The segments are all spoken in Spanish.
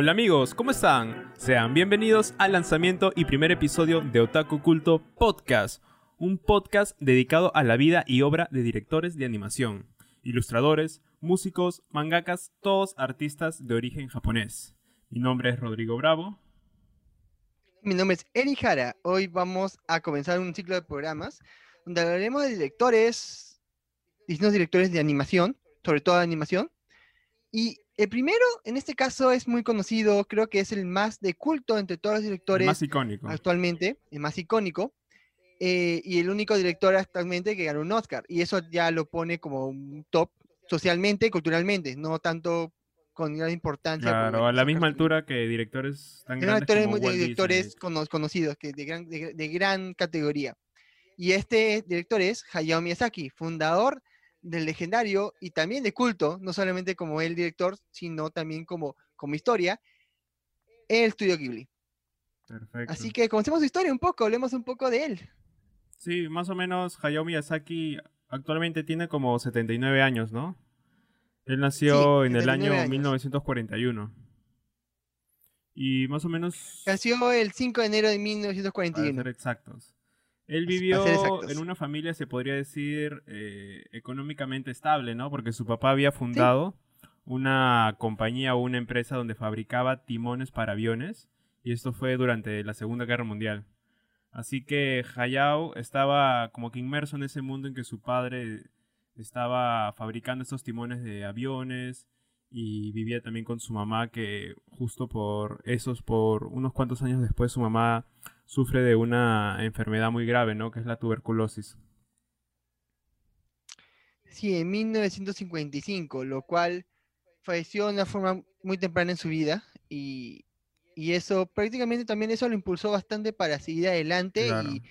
Hola amigos, ¿cómo están? Sean bienvenidos al lanzamiento y primer episodio de Otaku Culto Podcast, un podcast dedicado a la vida y obra de directores de animación, ilustradores, músicos, mangakas, todos artistas de origen japonés. Mi nombre es Rodrigo Bravo. Mi nombre es Eri Jara. Hoy vamos a comenzar un ciclo de programas donde hablaremos de directores, distintos directores de animación, sobre todo de animación. Y el primero, en este caso, es muy conocido, creo que es el más de culto entre todos los directores más icónico. actualmente, el más icónico, eh, y el único director actualmente que ganó un Oscar. Y eso ya lo pone como un top socialmente y culturalmente, no tanto con gran importancia. Claro, a la misma altura que directores tan grandes actores como Walt directores Disney. cono- conocidos, que de, gran, de, de gran categoría. Y este director es Hayao Miyazaki, fundador del legendario y también de culto, no solamente como el director, sino también como, como historia, el estudio Ghibli. Perfecto. Así que comencemos su historia un poco, hablemos un poco de él. Sí, más o menos Hayao Miyazaki actualmente tiene como 79 años, ¿no? Él nació en el 79 año años. 1941. Y más o menos... Nació el 5 de enero de Para 1941. ser exactos. Él vivió en una familia, se podría decir, eh, económicamente estable, ¿no? Porque su papá había fundado una compañía o una empresa donde fabricaba timones para aviones. Y esto fue durante la Segunda Guerra Mundial. Así que Hayao estaba como que inmerso en ese mundo en que su padre estaba fabricando estos timones de aviones y vivía también con su mamá que justo por esos, por unos cuantos años después su mamá sufre de una enfermedad muy grave, ¿no? Que es la tuberculosis. Sí, en 1955, lo cual falleció de una forma muy temprana en su vida y, y eso prácticamente también eso lo impulsó bastante para seguir adelante Claro. y,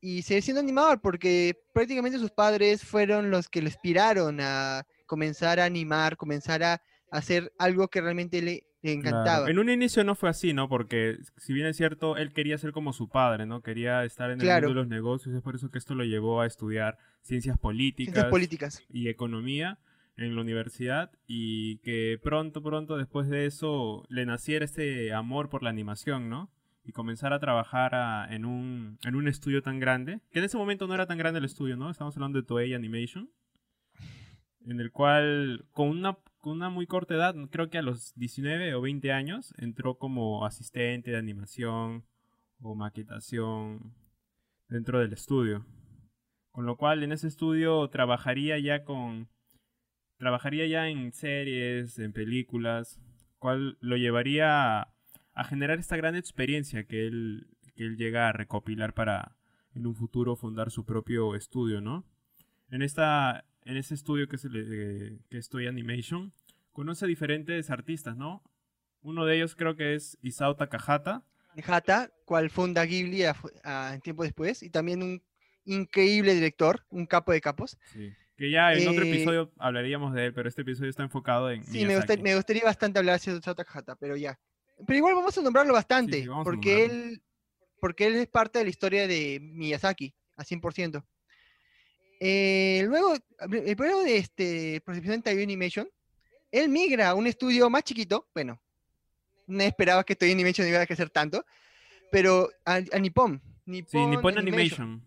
y seguir siendo animador porque prácticamente sus padres fueron los que lo inspiraron a comenzar a animar, comenzar a hacer algo que realmente le, le Claro. encantaba. En un inicio no fue así, ¿no? Porque si bien es cierto, él quería ser como su padre, ¿no? Quería estar en el Claro. mundo de los negocios, es por eso que esto lo llevó a estudiar ciencias políticas. Ciencias políticas. y economía en la universidad y que pronto, pronto después de eso le naciera este amor por la animación, ¿no? Y comenzar a trabajar a- en, un, en un estudio tan grande, que en ese momento no era tan grande el estudio, ¿no? Estamos hablando de Toei Animation, en el cual con una, con una muy corta edad, creo que a los 19 o 20 años, entró como asistente de animación o maquetación dentro del estudio. Con lo cual en ese estudio trabajaría ya con trabajaría ya en series, en películas, cual lo llevaría a, generar esta gran experiencia que él que él llega a recopilar para en un futuro fundar su propio estudio, ¿no? En esta en ese estudio que se le, que es Toei Animation conoce a diferentes artistas, ¿no? Uno de ellos creo que es Isao Takahata, Hata, cual funda Ghibli a, a- tiempo después, y también un increíble director, un capo de capos. Sí. Que ya en otro Eh, episodio hablaríamos de él, pero este episodio está enfocado en Sí, me, gusta- me gustaría bastante hablar de Isao Takahata, pero ya. Pero igual vamos a nombrarlo bastante, sí, porque nombrarlo. él porque él es parte de la historia de Miyazaki, a 100%. Eh, luego, el luego de este en Toei Animation, él migra a un estudio más chiquito, bueno, no esperaba que Toei Animation iba a crecer tanto, pero a, a Nippon. Sí, Nippon Animation.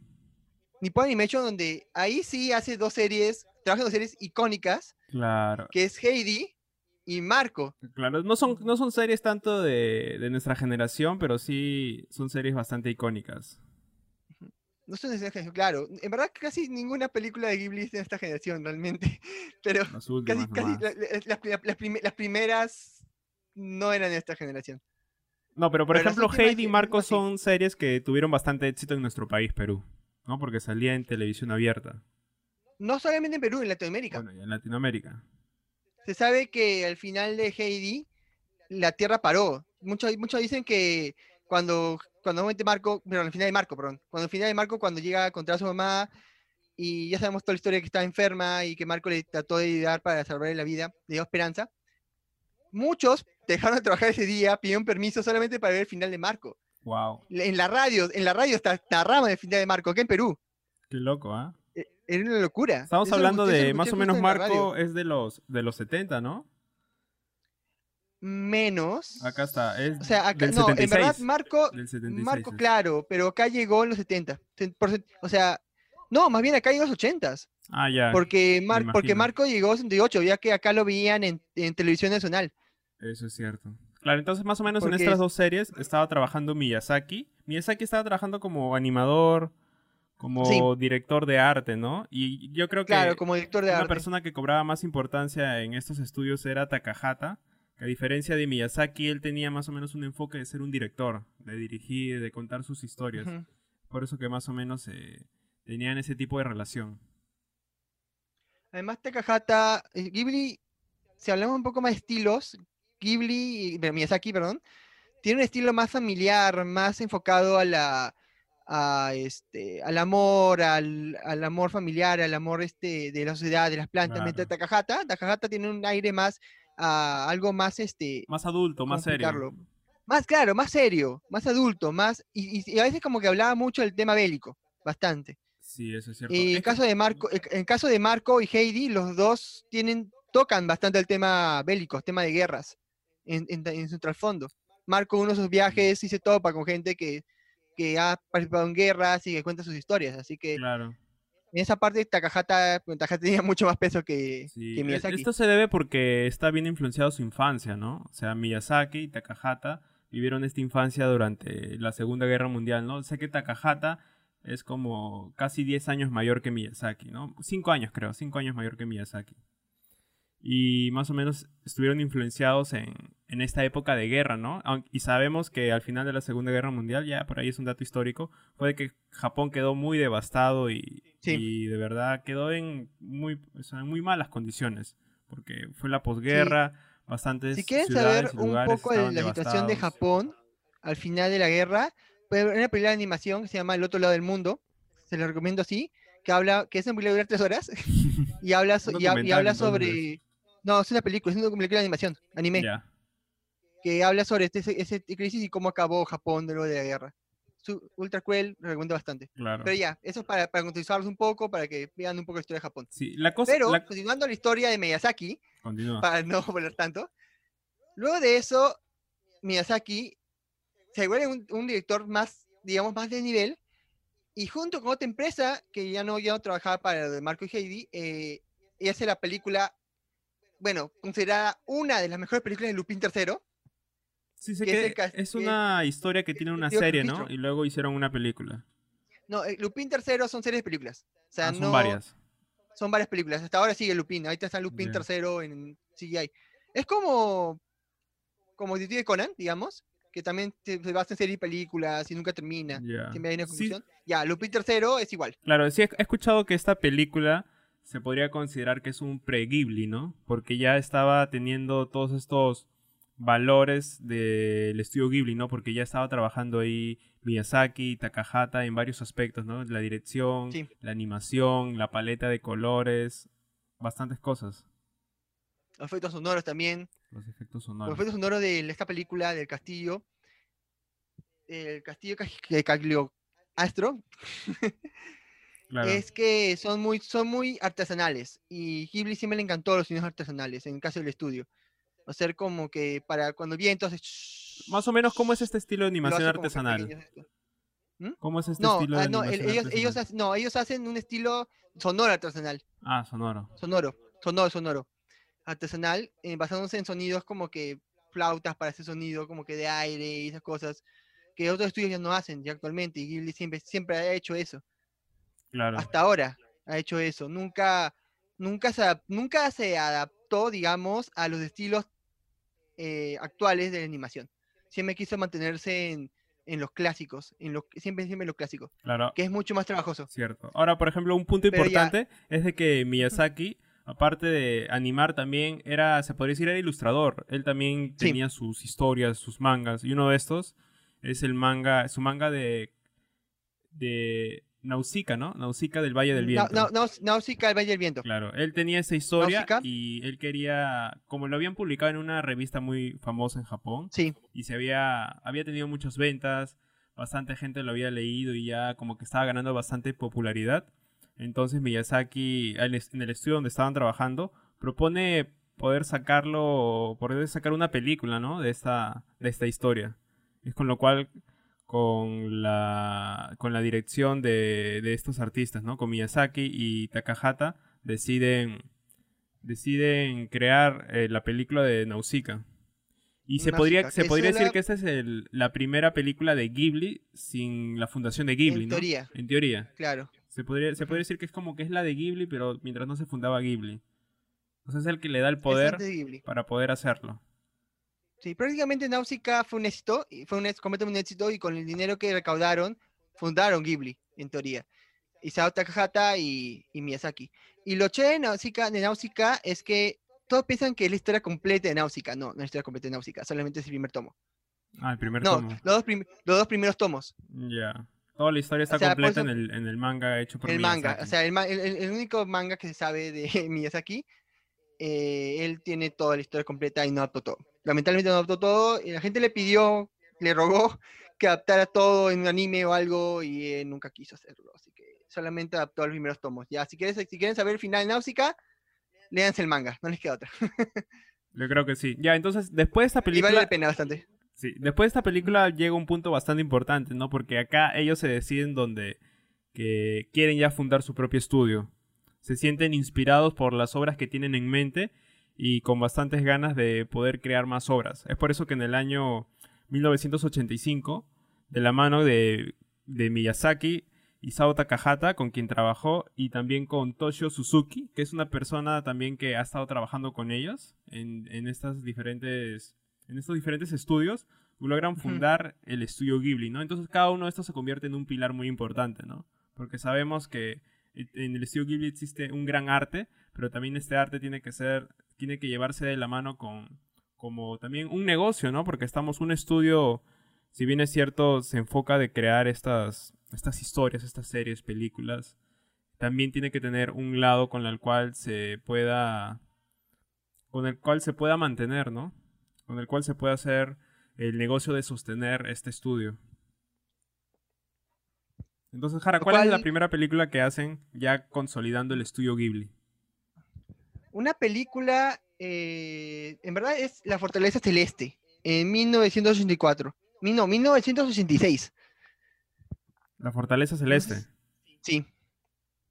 Nippon Animation, donde ahí sí hace dos series, trabaja en dos series icónicas, Claro, que es Heidi y Marco. claro. No son, no son series tanto de, de nuestra generación, pero sí son series bastante icónicas. No son generación, claro. En verdad, casi ninguna película de Ghibli es de esta generación, realmente. Pero Las últimas casi nomás. la- la- las, pri- las prime- las primeras no eran de esta generación. No, pero por pero ejemplo, Heidi y Marco sí. son series que tuvieron bastante éxito en nuestro país, Perú. ¿No? Porque salía en televisión abierta. No solamente en Perú, en Latinoamérica. Bueno, y en Latinoamérica. Se sabe que al final de Heidi, la Tierra paró. Muchos, muchos dicen que cuando, cuando nuevamente Marco, pero al final de Marco, perdón, cuando al final de Marco, cuando llega a encontrar a su mamá, y ya sabemos toda la historia que está enferma y que Marco le trató de ayudar para salvarle la vida, le dio esperanza. Muchos dejaron de trabajar ese día, pidieron permiso solamente para ver el final de Marco. Wow. En la radio, en la radio está narraba el final de Marco, acá en Perú. Qué loco, ¿ah? E- Era una locura. Estamos Eso hablando escuché- de más o menos. Marco es de los de los 70, ¿no? Menos. Acá está, es O sea, acá, del no, en 76. verdad Marco, del 76 Marco, claro, pero acá llegó en los 70. cen- por cent- O sea, no, más bien acá llegó en los 80. Ah, ya, Porque, Mar- porque. Marco llegó en 68, ya que acá lo veían en, en televisión nacional. eso es cierto. Claro, entonces más o menos en estas es- dos series estaba trabajando Miyazaki. Miyazaki estaba trabajando como animador, como Sí. director de arte, ¿no? Y yo creo que Claro, como director de una arte. persona que cobraba más importancia en estos estudios era Takahata. A diferencia de Miyazaki, él tenía más o menos un enfoque de ser un director, de dirigir, de contar sus historias. Por eso que más o menos eh, tenían ese tipo de relación. Además, Takahata, eh, Ghibli, si hablamos un poco más de estilos, Ghibli, Miyazaki, perdón, tiene un estilo más familiar, más enfocado a la, a este, al amor, al, al amor familiar, al amor este, de la sociedad, de las plantas. Mientras. Takahata, Takahata tiene un aire más, a algo más, este, Más adulto, más serio. Más claro, más serio, más adulto, más, y, a veces como que hablaba mucho del tema bélico, bastante. Sí, eso es cierto. Es en caso de Marco, en- en caso de Marco y Heidi, los dos tienen, tocan bastante el tema bélico, tema de guerras, en, en- en su trasfondo. Marco, uno de sus viajes, sí se topa con gente que, que ha participado en guerras y que cuenta sus historias. Así que Claro. En esa parte Takahata, bueno, Takahata tenía mucho más peso que, Sí, que e- Miyazaki. Esto se debe porque está bien influenciado su infancia, ¿no? O sea, Miyazaki y Takahata vivieron esta infancia durante la Segunda Guerra Mundial, ¿no? Sé que Takahata es como casi 10 años mayor que Miyazaki, ¿no? 5 años creo, 5 años mayor que Miyazaki. Y más o menos estuvieron influenciados en, en esta época de guerra, ¿no? Y sabemos que al final de la Segunda Guerra Mundial, ya por ahí es un dato histórico, fue que Japón quedó muy devastado y, Sí. y de verdad quedó en muy, o sea, en muy malas condiciones. Porque fue la posguerra, bastantes Si quieren ciudades saber un poco de la situación de. Japón al final de la guerra, pueden ver una película de animación que se llama El otro lado del mundo, se la recomiendo así, que habla, que es una película de tres horas, y habla, y, y habla sobre... No, es una película, es una película de animación, anime, Ya. que habla sobre este, ese, crisis y cómo acabó Japón luego de la guerra. Su, ultra cruel, lo recomiendo bastante. Claro. Pero ya, eso es para, para contextualizarlos un poco, para que vean un poco la historia de Japón. Sí, la cosa. Pero, la- continuando la historia de Miyazaki, Continúa. para no volver tanto. Luego de eso, Miyazaki se vuelve un, un director más, digamos, más de nivel. Y junto con otra empresa, que ya no, ya no trabajaba para lo de Marco y Heidi, eh, y hace la película, bueno, considerada una de las mejores películas de Lupin III. Sí, sé que es que el cas- es que- una historia que tiene una serie, ¿no? Y luego hicieron una película. No, eh, Lupin III son series de películas. O sea, Ah, son no, varias. son varias películas. Hasta ahora sigue Lupin. Ahorita está Lupin Ya. III en CGI. Es como como Detective Conan, digamos, que también se, basa en series y películas y nunca termina. Ya. Siempre hay una Sí, conclusión. Ya, Lupin III es igual. Claro, sí he escuchado que esta película se podría considerar que es un pre-Ghibli, ¿no? Porque ya estaba teniendo todos estos valores del estudio Ghibli, ¿no? Porque ya estaba trabajando ahí Miyazaki, Takahata en varios aspectos, ¿no? La dirección, Sí. la animación, la paleta de colores, bastantes cosas. Los efectos sonoros también. Los efectos Los sonoros. efectos sonoros de esta película del castillo. El castillo de Cagliostro Claro. es que son muy, son muy artesanales. Y Ghibli siempre le encantó los sonidos artesanales, en el caso del estudio. Hacer como que para cuando viene entonces. Más o menos, ¿cómo es este estilo de animación artesanal? pequeños esto. ¿Cómo es este No, estilo ah, de no, el- animación ellos, ellos, no, ellos hacen un estilo sonoro artesanal. Ah, sonoro. Sonoro, sonoro, sonoro. Artesanal, eh, basándose en sonidos como que flautas para ese sonido, como que de aire y esas cosas, que otros estudios ya no hacen ya actualmente, y Ghibli siempre, siempre ha hecho eso. Claro. Hasta ahora ha hecho eso. Nunca, nunca, se, nunca se adaptó, digamos, a los estilos eh, actuales de la animación. Siempre quiso mantenerse en, en los clásicos, en los, siempre, siempre en los clásicos, Claro. que es mucho más trabajoso. Cierto. Ahora, por ejemplo, un punto Pero ya- importante es de que Miyazaki, aparte de animar, también era, se podría decir, era ilustrador. Él también Sí. tenía sus historias, sus mangas. Y uno de estos es el manga, su manga de, de Nausicaa, ¿no? Nausicaa del Valle del Viento. no, no, Náusica, el Valle del Viento. Claro, él tenía esa historia y él quería, como lo habían publicado en una revista muy famosa en Japón, Sí, y se había, había tenido muchas ventas, bastante gente lo había leído y ya como que estaba ganando bastante popularidad. Entonces Miyazaki, en el estudio donde estaban trabajando, propone poder sacarlo, poder sacar una película, ¿no? De esta, de esta historia. Es con lo cual, con la, con la dirección de, de estos artistas, ¿no? Con Miyazaki y Takahata, deciden, deciden crear eh, la película de Nausicaa. Y se podría, se podría decir que esta es el, la primera película de Ghibli sin la fundación de Ghibli, en ¿no? teoría. En teoría. Claro. Se podría, se podría decir que es como que es la de Ghibli, pero mientras no se fundaba Ghibli. O sea, es el que le da el poder para poder hacerlo. Sí, prácticamente Nausicaa fue un éxito, fue un, completamente un éxito y con el dinero que recaudaron, fundaron Ghibli, en teoría. Isao Takahata y, y Miyazaki. Y lo chévere de Nausicaa, de es que todos piensan que es la historia completa de Náusica. No, no es la historia completa de Náusica, solamente es el primer tomo. Ah, el primer no, tomo. Los dos, los dos primeros tomos. Ya. Toda la historia está completa en, el, en, el, manga hecho por el Miyazaki. manga, o sea, el, el, único manga que se sabe de Miyazaki, eh, él tiene toda la historia completa y no adaptó todo. Lamentablemente no adaptó todo, y la gente le pidió, le rogó que adaptara todo en un anime o algo, y él nunca quiso hacerlo, así que solamente adaptó los primeros tomos. Ya, si, quieres, si quieren saber el final de Náusica, léanse el manga, no les queda otra. Yo creo que sí. Ya, entonces, después de esta película... Y vale la pena bastante. Sí, después de esta película llega un punto bastante importante, ¿no? Porque acá ellos se deciden donde que quieren ya fundar su propio estudio. Se sienten inspirados por las obras que tienen en mente y con bastantes ganas de poder crear más obras. Es por eso que en el año 1985, de la mano de, de Miyazaki, Isao Takahata, con quien trabajó, y también con Toshio Suzuki, que es una persona también que ha estado trabajando con ellos en, en estas diferentes, en estos diferentes estudios, logran fundar el estudio Ghibli, ¿no? Entonces cada uno de estos se convierte en un pilar muy importante, ¿no? Porque sabemos que en el estudio Ghibli existe un gran arte, pero también este arte tiene que ser, tiene que llevarse de la mano con, como también un negocio, ¿no? Porque estamos un estudio, si bien es cierto, se enfoca de crear estas, estas historias, estas series, películas, también tiene que tener un lado con el cual se pueda con el cual se pueda mantener, ¿no? Con el cual se pueda hacer el negocio de sostener este estudio. Entonces, Jara, ¿cuál, es la primera película que hacen ya consolidando el estudio Ghibli? Una película, eh, en verdad es La Fortaleza Celeste, en 1984. No, 1986. La Fortaleza Celeste. Sí.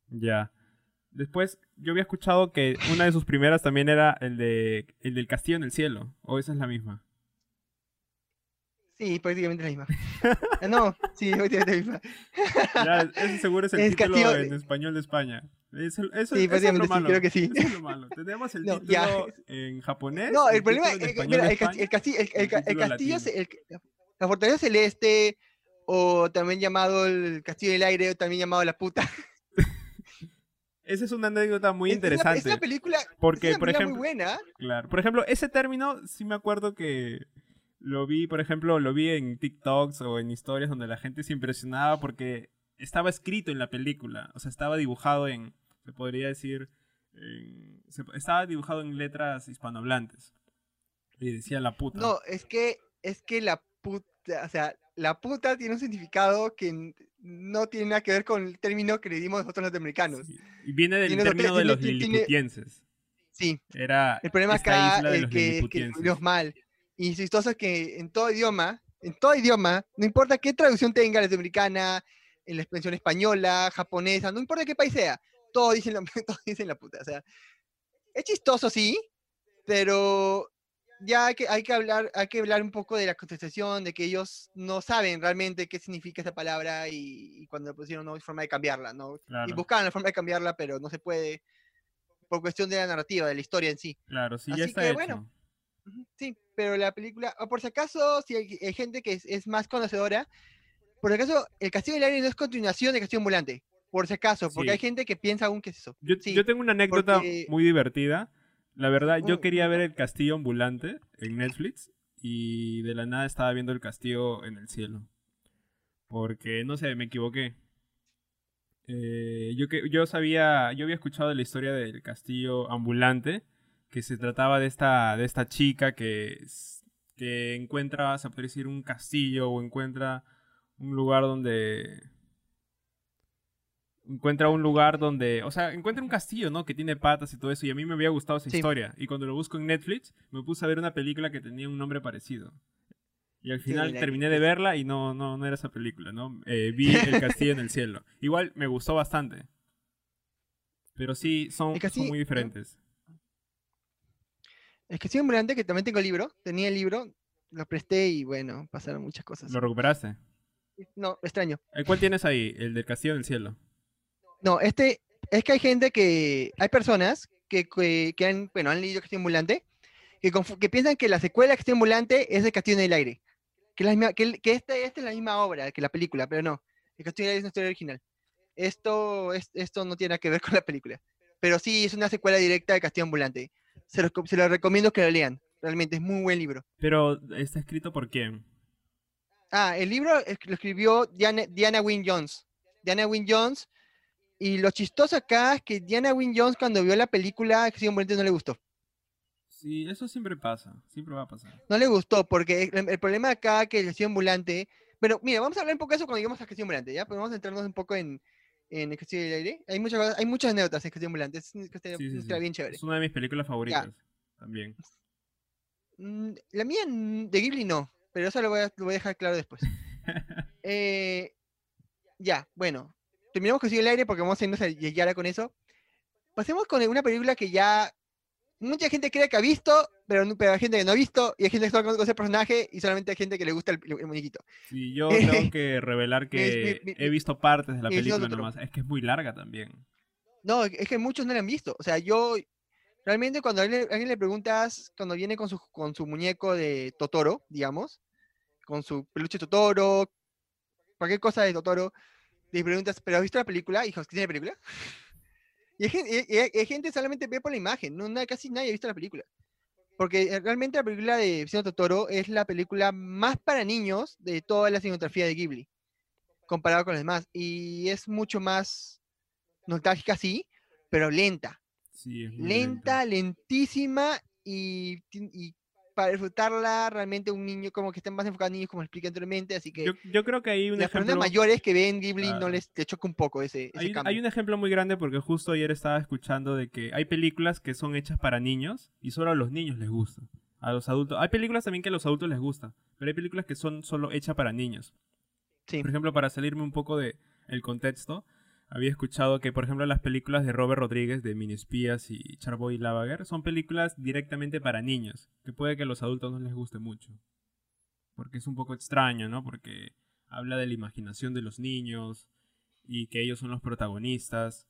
Ya. Después, yo había escuchado que una de sus primeras también era el de el del Castillo en el Cielo. ¿O esa es la misma? Sí, prácticamente la misma. Ah, no, sí, prácticamente la misma. ya, ese seguro es el, título en español de España. Eso, eso, sí, prácticamente es malo. creo que sí. Eso es lo malo. Tenemos el no, título ya. en japonés. No, el, problema es que el, castillo, el, castillo, la fortaleza celeste, o también llamado el Castillo del Aire, o también llamado La Puta. Esa es una anécdota muy interesante. es una película, porque, es una por ejemplo, muy buena. Claro. Por ejemplo, ese término sí me acuerdo que lo vi, por ejemplo, lo vi en TikToks o en historias donde la gente se impresionaba porque estaba escrito en la película. O sea, estaba dibujado en, se podría decir, estaba dibujado en letras hispanohablantes. Y decía la puta. No, es que, es que la puta, o sea, la puta tiene un significado que no tiene nada que ver con el término que le dimos nosotros norteamericanos. Y viene del término de los liliputienses. Sí. Era el problema acá es que, es que mal. Y chistoso es que en todo idioma, en todo idioma, no importa qué traducción tenga, latinoamericana, en la expresión española, japonesa, no importa qué país sea, todos dicen, la, todos dicen la puta. O sea, es chistoso, sí, pero ya hay que, hay que, hablar, hay que hablar un poco de la contestación, de que ellos no saben realmente qué significa esa palabra y, cuando la pusieron no hay forma de cambiarla, ¿no? Y buscaban la forma de cambiarla, pero no se puede por cuestión de la narrativa, de la historia en sí. Claro, sí, ya está que, bueno, sí, pero la película, o por si acaso, si hay, gente que es, más conocedora, por si acaso, El Castillo del Aire no es continuación de Castillo Ambulante, por si acaso, porque hay gente que piensa aún que es eso. Yo, yo tengo una anécdota muy divertida la verdad, yo quería ver el castillo ambulante en Netflix y de la nada estaba viendo el castillo en el cielo. Porque, no sé, me equivoqué. Eh, yo, que, yo sabía, yo había escuchado la historia del castillo ambulante, que se trataba de esta, de esta chica que, que encuentra, se puede decir, un castillo o encuentra un lugar donde encuentra un lugar donde, o sea, encuentra un castillo, ¿no? Que tiene patas y todo eso, y a mí me había gustado esa Sí. historia. Y cuando lo busco en Netflix, me puse a ver una película que tenía un nombre parecido. Y al Sí, final la- terminé de verla y no, no, no era esa película, ¿no? Eh, vi El castillo en el cielo. Igual me gustó bastante. Pero sí, son, son muy diferentes. Es que sí, ambulante, que también tengo el libro. Tenía el libro, lo presté y bueno, pasaron muchas cosas. ¿Lo recuperaste? No, extraño. ¿El cuál tienes ahí? El del castillo en el cielo. No, este, es que hay gente que, hay personas que, que, que han, bueno, han leído Castillo Ambulante, que, que piensan que la secuela de Castillo Ambulante es el Castillo en el Aire. Que, la misma, que, que esta, esta es la misma obra que la película, pero no. El Castillo en el Aire es una historia original. Esto, es, esto no tiene nada que ver con la película. Pero sí, es una secuela directa de Castillo Ambulante. Se los, se los recomiendo que lo lean. Realmente es muy buen libro. Pero, ¿está escrito por quién? Ah, el libro lo escribió Diana, Diana Wynne Jones. Diana Wynne Jones. Y lo chistoso acá es que Diana Wynne Jones cuando vio la película Ambulante no le gustó. Sí, eso siempre pasa. Siempre va a pasar. No le gustó porque el, el problema acá que el Castillo Ambulante... Bueno, mira, vamos a hablar un poco de eso cuando lleguemos a Castillo Ambulante, ¿ya? Pero vamos a centrarnos un poco en, en el Castillo del Aire. Hay muchas, hay muchas anécdotas en Castillo Ambulante. Es una historia, Sí, bien chévere. Es una de mis películas favoritas. También. Mm, La mía de Ghibli no, pero eso lo voy a, lo voy a dejar claro después. Eh, ya, bueno. Terminamos con Castillo del Aire porque vamos a irnos a Yara con eso. Pasemos con una película que ya mucha gente cree que ha visto, pero, pero hay gente que no ha visto, y hay gente que solo conoce el personaje, y solamente hay gente que le gusta el, el muñequito. Sí, yo tengo que revelar que Es mi- mi- he visto partes de la película nomás. Es que es muy larga también. No, es que muchos no la han visto. O sea, yo realmente cuando a alguien, a alguien le preguntas, cuando viene con su, con su muñeco de Totoro, digamos, con su peluche Totoro, cualquier cosa de Totoro, le preguntas, ¿pero has visto la película? Hijos, ¿qué tiene película? Y hay, gen- y hay- gente solamente ve por la imagen, no, casi nadie ha visto la película. Porque eh, realmente la película de Vecino Totoro es la película más para niños de toda la cinematografía de Ghibli, comparado con las demás. Y es mucho más nostálgica, sí, pero lenta. Sí, es muy Lenta, lentísima y, y para disfrutarla realmente un niño como que está más enfocado en niños como expliqué anteriormente, así que Yo, yo creo que hay un las personas ejemplo... mayores que ven Ghibli no les, choca un poco ese, ese Hay, un- cambio. hay un ejemplo muy grande porque justo ayer estaba escuchando de que hay películas que son hechas para niños y solo a los niños les gusta. A los adultos. Hay películas también que a los adultos les gusta, pero hay películas que son solo hechas para niños. Sí. Por ejemplo, para salirme un poco de el contexto, había escuchado que, por ejemplo, las películas de Robert Rodríguez de Mini Espías y Charboy Lavaguer son películas directamente para niños, que puede que a los adultos no les guste mucho. Porque es un poco extraño, ¿no? Porque habla de la imaginación de los niños y que ellos son los protagonistas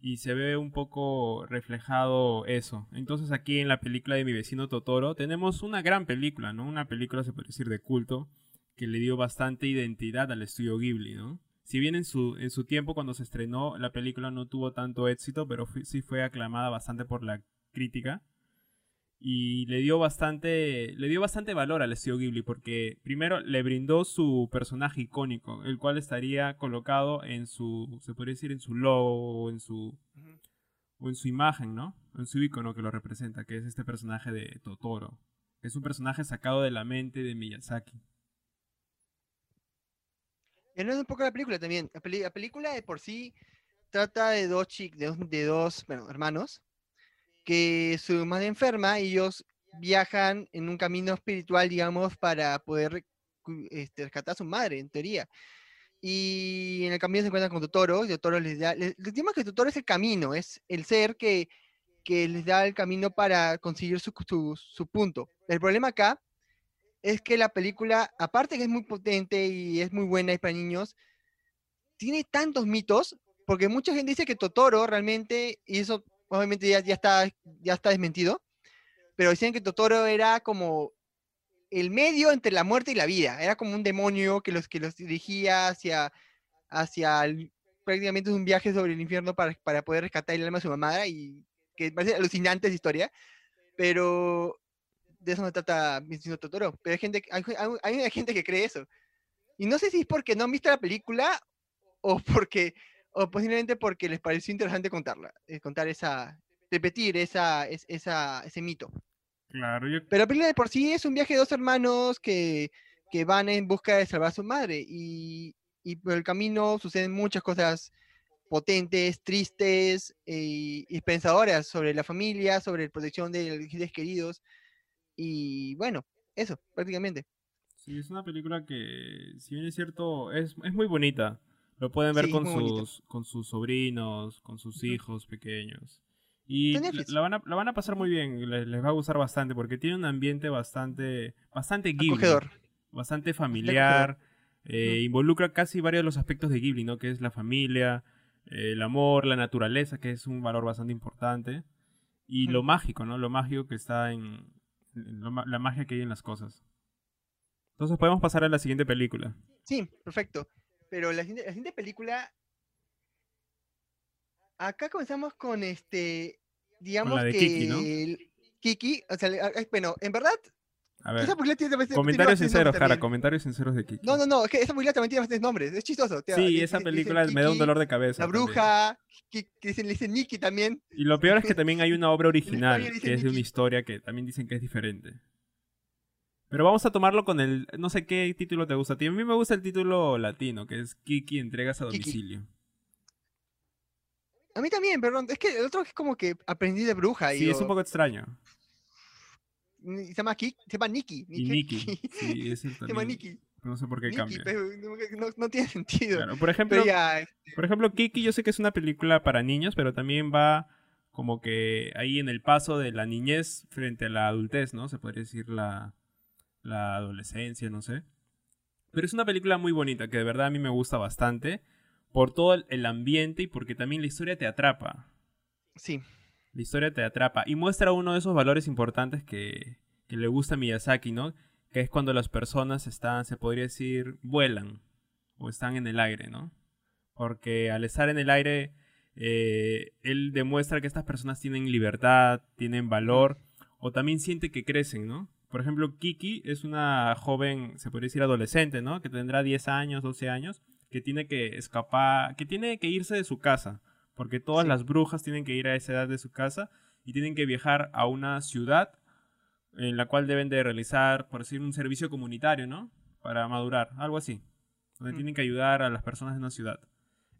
y se ve un poco reflejado eso. Entonces aquí en la película de mi vecino Totoro tenemos una gran película, ¿no? Una película se puede decir de culto que le dio bastante identidad al estudio Ghibli, ¿no? Si bien en su, en su tiempo cuando se estrenó la película no tuvo tanto éxito, pero fui- sí fue aclamada bastante por la crítica y le dio bastante le dio bastante valor al estudio Ghibli porque primero le brindó su personaje icónico, el cual estaría colocado en su se podría decir en su logo o en su o en su imagen, ¿no? En su icono que lo representa, que es este personaje de Totoro, que es un personaje sacado de la mente de Miyazaki. Y hablando un poco la película también. La, peli- la película de por sí trata de dos chicos, de, de dos bueno, hermanos, que su madre enferma y ellos viajan en un camino espiritual, digamos, para poder este, rescatar a su madre, en teoría. Y en el camino se encuentran con Totoro, y Totoro les da... Les, les digo que Totoro es el camino, es el ser que, que les da el camino para conseguir su, su, su punto. El problema acá es que la película, aparte que es muy potente y es muy buena y para niños, tiene tantos mitos, porque mucha gente dice que Totoro realmente, y eso obviamente ya, ya, está, ya está desmentido, pero decían que Totoro era como el medio entre la muerte y la vida, era como un demonio que los, que los dirigía hacia, hacia prácticamente un viaje sobre el infierno para, para poder rescatar el alma de su mamá, y que parece alucinante esa historia, pero de eso no trata vecino Totoro. Pero hay gente, hay, hay- hay gente que cree eso. Y no sé si es porque no han visto la película o porque, o posiblemente porque les pareció interesante contarla, eh, contar esa, repetir esa, es- esa, ese mito. Claro, yo Pero la película de por sí es un viaje de dos hermanos que, que van en busca de salvar a su madre y, y por el camino suceden muchas cosas potentes, tristes eh, y pensadoras sobre la familia, sobre la protección de los queridos. Y bueno, eso, prácticamente. Sí, es una película que, si bien es cierto, es, es muy bonita. Lo pueden ver con, sus, con sus sobrinos, con sus hijos pequeños. Y la, van a, la van a pasar muy bien, les, va a gustar bastante porque tiene un ambiente bastante, bastante Ghibli. Bastante familiar. Eh, involucra casi varios de los aspectos de Ghibli, ¿no? Que es la familia, el amor, la naturaleza, que es un valor bastante importante. Y lo mágico, ¿no? Lo mágico que está en... la magia que hay en las cosas. Entonces podemos pasar a la siguiente película. Sí, perfecto. Pero la siguiente, película. Acá comenzamos con este. Digamos que. Kiki, ¿no? Kiki, o sea, bueno, en verdad. A ver, comentarios sinceros, cara, comentarios sinceros de Kiki. No, no, no, es que esa película también tiene bastantes nombres, es chistoso. Sí, esa película me da un dolor de cabeza. La bruja, que, dicen, le dicen Nikki también. Y lo peor es que también hay una obra original, que es de una historia que también dicen que es diferente. Pero vamos a tomarlo con el. No sé qué título te gusta a ti. A mí me gusta el título latino, que es Kiki entregas a domicilio. A mí también, perdón. Es que el otro es como que aprendí de bruja. Sí, es un poco extraño. Se llama, Kiki, se llama Nikki. Nikki. Sí, es Se llama Nikki. No sé por qué cambia. no, tiene sentido. por, ejemplo, este por ejemplo, Kiki, yo sé que es una película para niños, pero también va como que ahí en el paso de la niñez frente a la adultez, ¿no? Se podría decir la, la adolescencia, no sé. Pero es una película muy bonita, que de verdad a mí me gusta bastante, por todo el ambiente y porque también la historia te atrapa. Sí. La historia te atrapa y muestra uno de esos valores importantes que, le gusta a Miyazaki, ¿no? Que es cuando las personas están, se podría decir, vuelan o están en el aire, ¿no? Porque al estar en el aire, eh, él demuestra que estas personas tienen libertad, tienen valor, o también siente que crecen, ¿no? Por ejemplo, Kiki es una joven, se podría decir adolescente, ¿no? Que tendrá 10 años, 12 años, que tiene que escapar, que tiene que irse de su casa, porque todas las brujas tienen que ir a esa edad de su casa y tienen que viajar a una ciudad en la cual deben de realizar, por decir, un servicio comunitario, ¿no? Para madurar, algo así, donde mm. tienen que ayudar a las personas de una ciudad.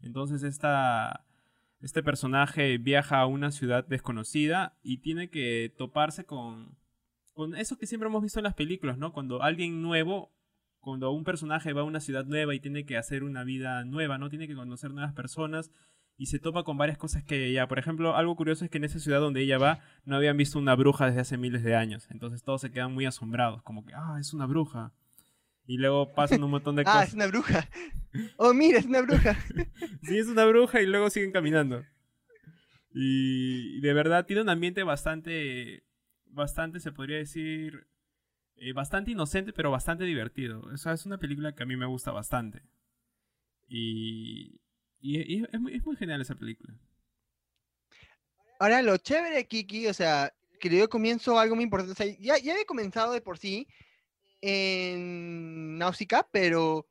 Entonces esta, este personaje viaja a una ciudad desconocida y tiene que toparse con con eso que siempre hemos visto en las películas, ¿no? Cuando alguien nuevo, cuando un personaje va a una ciudad nueva y tiene que hacer una vida nueva, ¿no? Tiene que conocer nuevas personas y se topa con varias cosas que ya, por ejemplo, algo curioso es que en esa ciudad donde ella va no habían visto una bruja desde hace miles de años, entonces todos se quedan muy asombrados, como que, ah, es una bruja. Y luego pasan un montón de cosas. ah, es una bruja. Oh, mira, es una bruja. sí, es una bruja y luego siguen caminando. Y de verdad tiene un ambiente bastante bastante, se podría decir, eh, bastante inocente, pero bastante divertido. O sea, es una película que a mí me gusta bastante. Y, y, es, muy, es, muy, genial esa película. Ahora, lo chévere de Kiki, o sea, que le dio comienzo algo muy importante. O sea, ya, ya había comenzado de por sí en Nausicaa, pero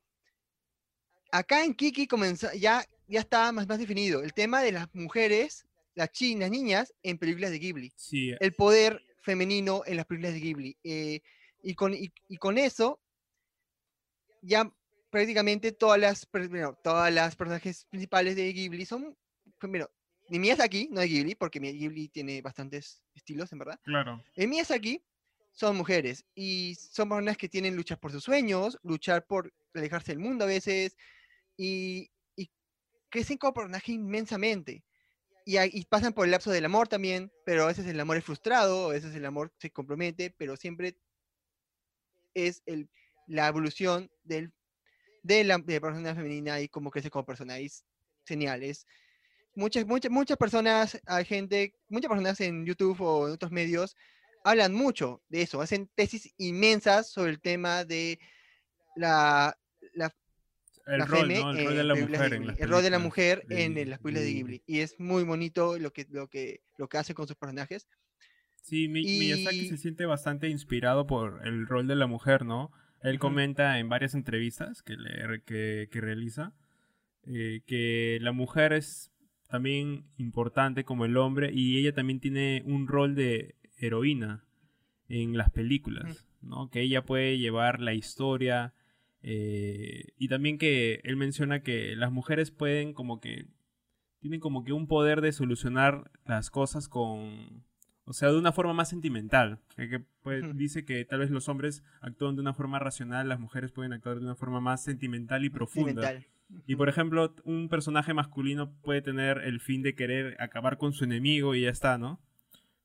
acá en Kiki comenzó, ya, ya estaba más, más definido. El tema de las mujeres, las chinas, niñas, en películas de Ghibli. Sí. El poder femenino en las películas de Ghibli. Eh, y, con, y, con eso, ya prácticamente todas las, todas las personajes principales de Ghibli son, primero, ni Miyazaki, no de Ghibli, porque Ghibli tiene bastantes estilos, en verdad. Claro. En Miyazaki son mujeres y son personas que tienen luchas por sus sueños, luchar por alejarse del mundo a veces y, y crecen como personaje inmensamente y, pasan por el lapso del amor también, pero a veces el amor es frustrado, a veces el amor se compromete, pero siempre es el, la evolución del, de la persona femenina y cómo crece como persona. Y señales. Muchas, muchas, muchas personas, hay gente, muchas personas en YouTube o en otros medios hablan mucho de eso, hacen tesis inmensas sobre el tema de la, la el, rol, ¿no? el rol de la mujer en el rol de la mujer en las películas de Ghibli y es muy bonito lo que lo que lo que hace con sus personajes sí Miyazaki se siente bastante inspirado por el rol de la mujer no él comenta en varias entrevistas que le, que, que realiza eh, que la mujer es también importante como el hombre y ella también tiene un rol de heroína en las películas, ¿no? Que ella puede llevar la historia, eh, y también que él menciona que las mujeres pueden como que tienen como que un poder de solucionar las cosas con, o sea, de una forma más sentimental. Que, pues, Dice que tal vez los hombres actúan de una forma racional, las mujeres pueden actuar de una forma más sentimental y profunda. Y por ejemplo, un personaje masculino puede tener el fin de querer acabar con su enemigo y ya está, ¿no?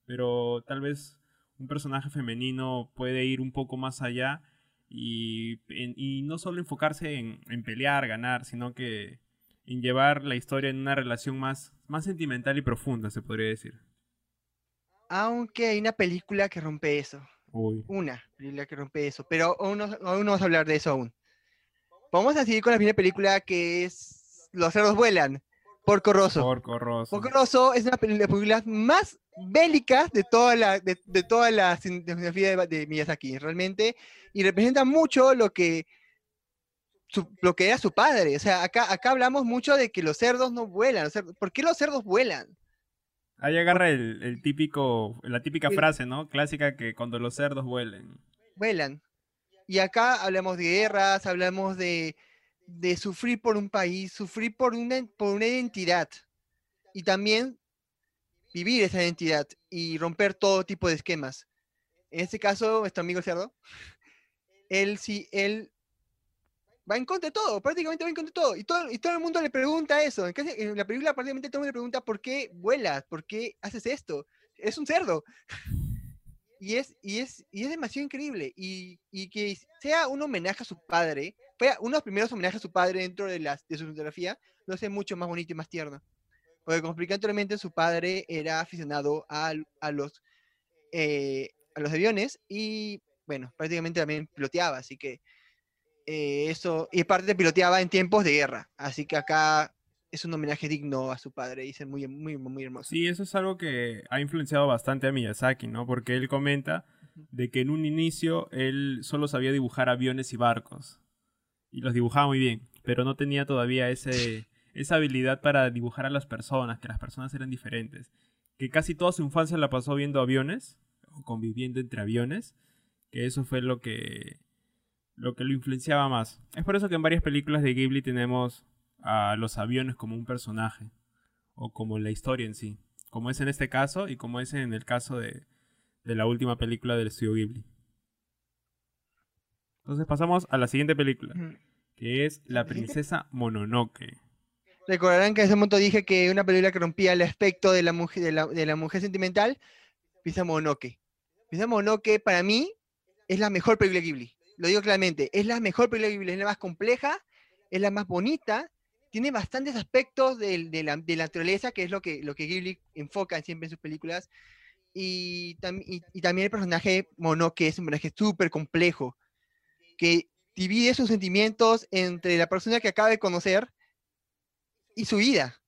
Pero tal vez un personaje femenino puede ir un poco más allá y, y no solo enfocarse en, en pelear, ganar, sino que en llevar la historia en una relación más, más sentimental y profunda, se podría decir. Aunque hay una película que rompe eso. Una película que rompe eso, pero aún no, vamos a hablar de eso aún. Vamos a seguir con la primera película que es Los cerdos vuelan, Porco Rosso. Porco Rosso. Porco Rosso es una de las películas más bélicas de toda la, de, toda la cinematografía de, de Miyazaki, realmente, y representa mucho lo que lo que era su padre. O sea, acá, acá hablamos mucho de que los cerdos no vuelan. ¿Por qué los cerdos vuelan? Ahí agarra el, típico, la típica frase, ¿no? Clásica que cuando los cerdos vuelen. Vuelan. Y acá hablamos de guerras, hablamos de, de sufrir por un país, sufrir por una, por una identidad. Y también vivir esa identidad y romper todo tipo de esquemas. En este caso, nuestro amigo cerdo, él sí, él va en contra de todo, prácticamente va en contra de todo. Y todo, y todo el mundo le pregunta eso. En, la película prácticamente todo el mundo le pregunta por qué vuelas, por qué haces esto. Es un cerdo. Y es, y es, y es demasiado increíble. Y, y que sea un homenaje a su padre, fue uno de los primeros homenajes a su padre dentro de, la, de su fotografía, lo hace mucho más bonito y más tierno. Porque como expliqué anteriormente, su padre era aficionado a, a los, eh, a los aviones y, bueno, prácticamente también piloteaba, así que eh, eso, y aparte piloteaba en tiempos de guerra, así que acá es un homenaje digno a su padre, dice muy, muy, muy hermoso. Sí, eso es algo que ha influenciado bastante a Miyazaki, ¿no? Porque él comenta de que en un inicio él solo sabía dibujar aviones y barcos, y los dibujaba muy bien, pero no tenía todavía ese, esa habilidad para dibujar a las personas, que las personas eran diferentes, que casi toda su infancia la pasó viendo aviones, o conviviendo entre aviones, que eso fue lo que lo que lo influenciaba más. Es por eso que en varias películas de Ghibli tenemos a los aviones como un personaje, o como la historia en sí, como es en este caso y como es en el caso de, de la última película del estudio Ghibli. Entonces pasamos a la siguiente película, que es La princesa Mononoke. Recordarán que en ese momento dije que una película que rompía el aspecto de la mujer, de la, de la mujer sentimental, Princesa Mononoke. Princesa Mononoke para mí es la mejor película de Ghibli lo digo claramente, es la mejor película Ghibli, es la más compleja, es la más bonita, tiene bastantes aspectos de, la, naturaleza, que es lo que, lo que Ghibli enfoca siempre en sus películas, y, también el personaje Mono, que es un personaje súper complejo, que divide sus sentimientos entre la persona que acaba de conocer y su vida,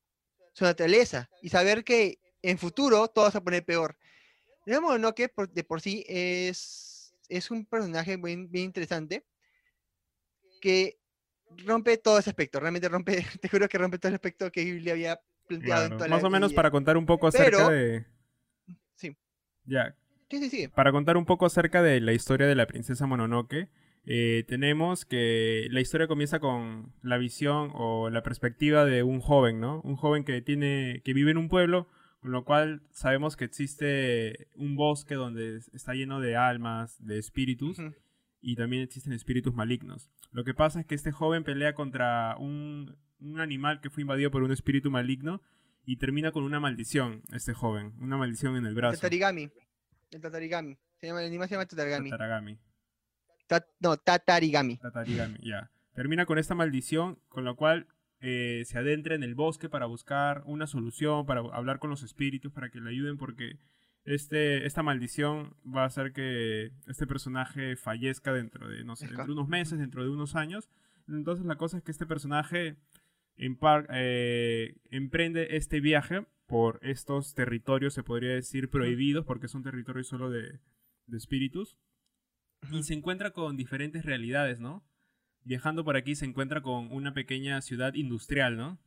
su naturaleza, y saber que en futuro todo va a poner peor. Mononoke por, de por sí es es un personaje bien, bien interesante que rompe todo ese aspecto, realmente rompe, te juro que rompe todo el aspecto que Ghibli había planteado en toda Más o menos para contar un poco acerca de... Sí. Ya. Sí, sí, sí. Para contar un poco acerca de la historia de la princesa Mononoke, eh, tenemos que la historia comienza con la visión o la perspectiva de un joven, ¿no? Un joven que tiene, que vive en un pueblo con lo cual sabemos que existe un bosque donde está lleno de almas, de espíritus, y también existen espíritus malignos. Lo que pasa es que este joven pelea contra un, animal que fue invadido por un espíritu maligno y termina con una maldición, este joven, una maldición en el brazo. Tatarigami. El Tatarigami. Se llama, el animal se llama Tatarigami. Tatarigami. no, Tatarigami. Tatarigami, ya. Termina con esta maldición, con lo cual eh, se adentra en el bosque para buscar una solución, para hablar con los espíritus, para que le ayuden, porque este, esta maldición va a hacer que este personaje fallezca dentro de, no sé, dentro de unos meses, dentro de unos años. Entonces la cosa es que este personaje en eh, emprende este viaje por estos territorios, se podría decir, prohibidos, porque son territorios solo de, de espíritus. Y se encuentra con diferentes realidades, ¿no? Viajando por aquí se encuentra con una pequeña ciudad industrial, ¿no?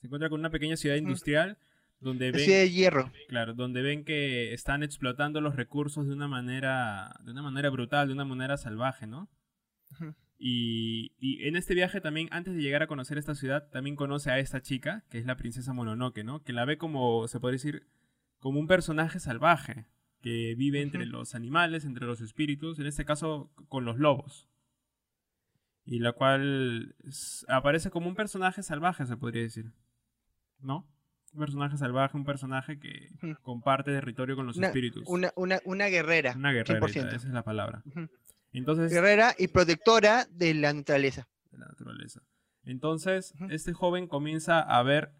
Se encuentra con una pequeña ciudad industrial donde ven de hierro. Claro, donde ven que están explotando los recursos de una manera de una manera brutal, de una manera salvaje, ¿no? Y, y en este viaje también, antes de llegar a conocer esta ciudad, también conoce a esta chica, que es la princesa Mononoke, ¿no? Que la ve como, se puede decir, como un personaje salvaje, que vive entre los animales, entre los espíritus, en este caso con los lobos. Y la cual aparece como un personaje salvaje, se podría decir. ¿No? Un personaje salvaje, un personaje que comparte territorio con los Una- espíritus. Una, una, una guerrera. Una guerrera, 100%. esa es la palabra. Entonces, Guerrera y protectora de la naturaleza. de la naturaleza. Entonces, este joven comienza a ver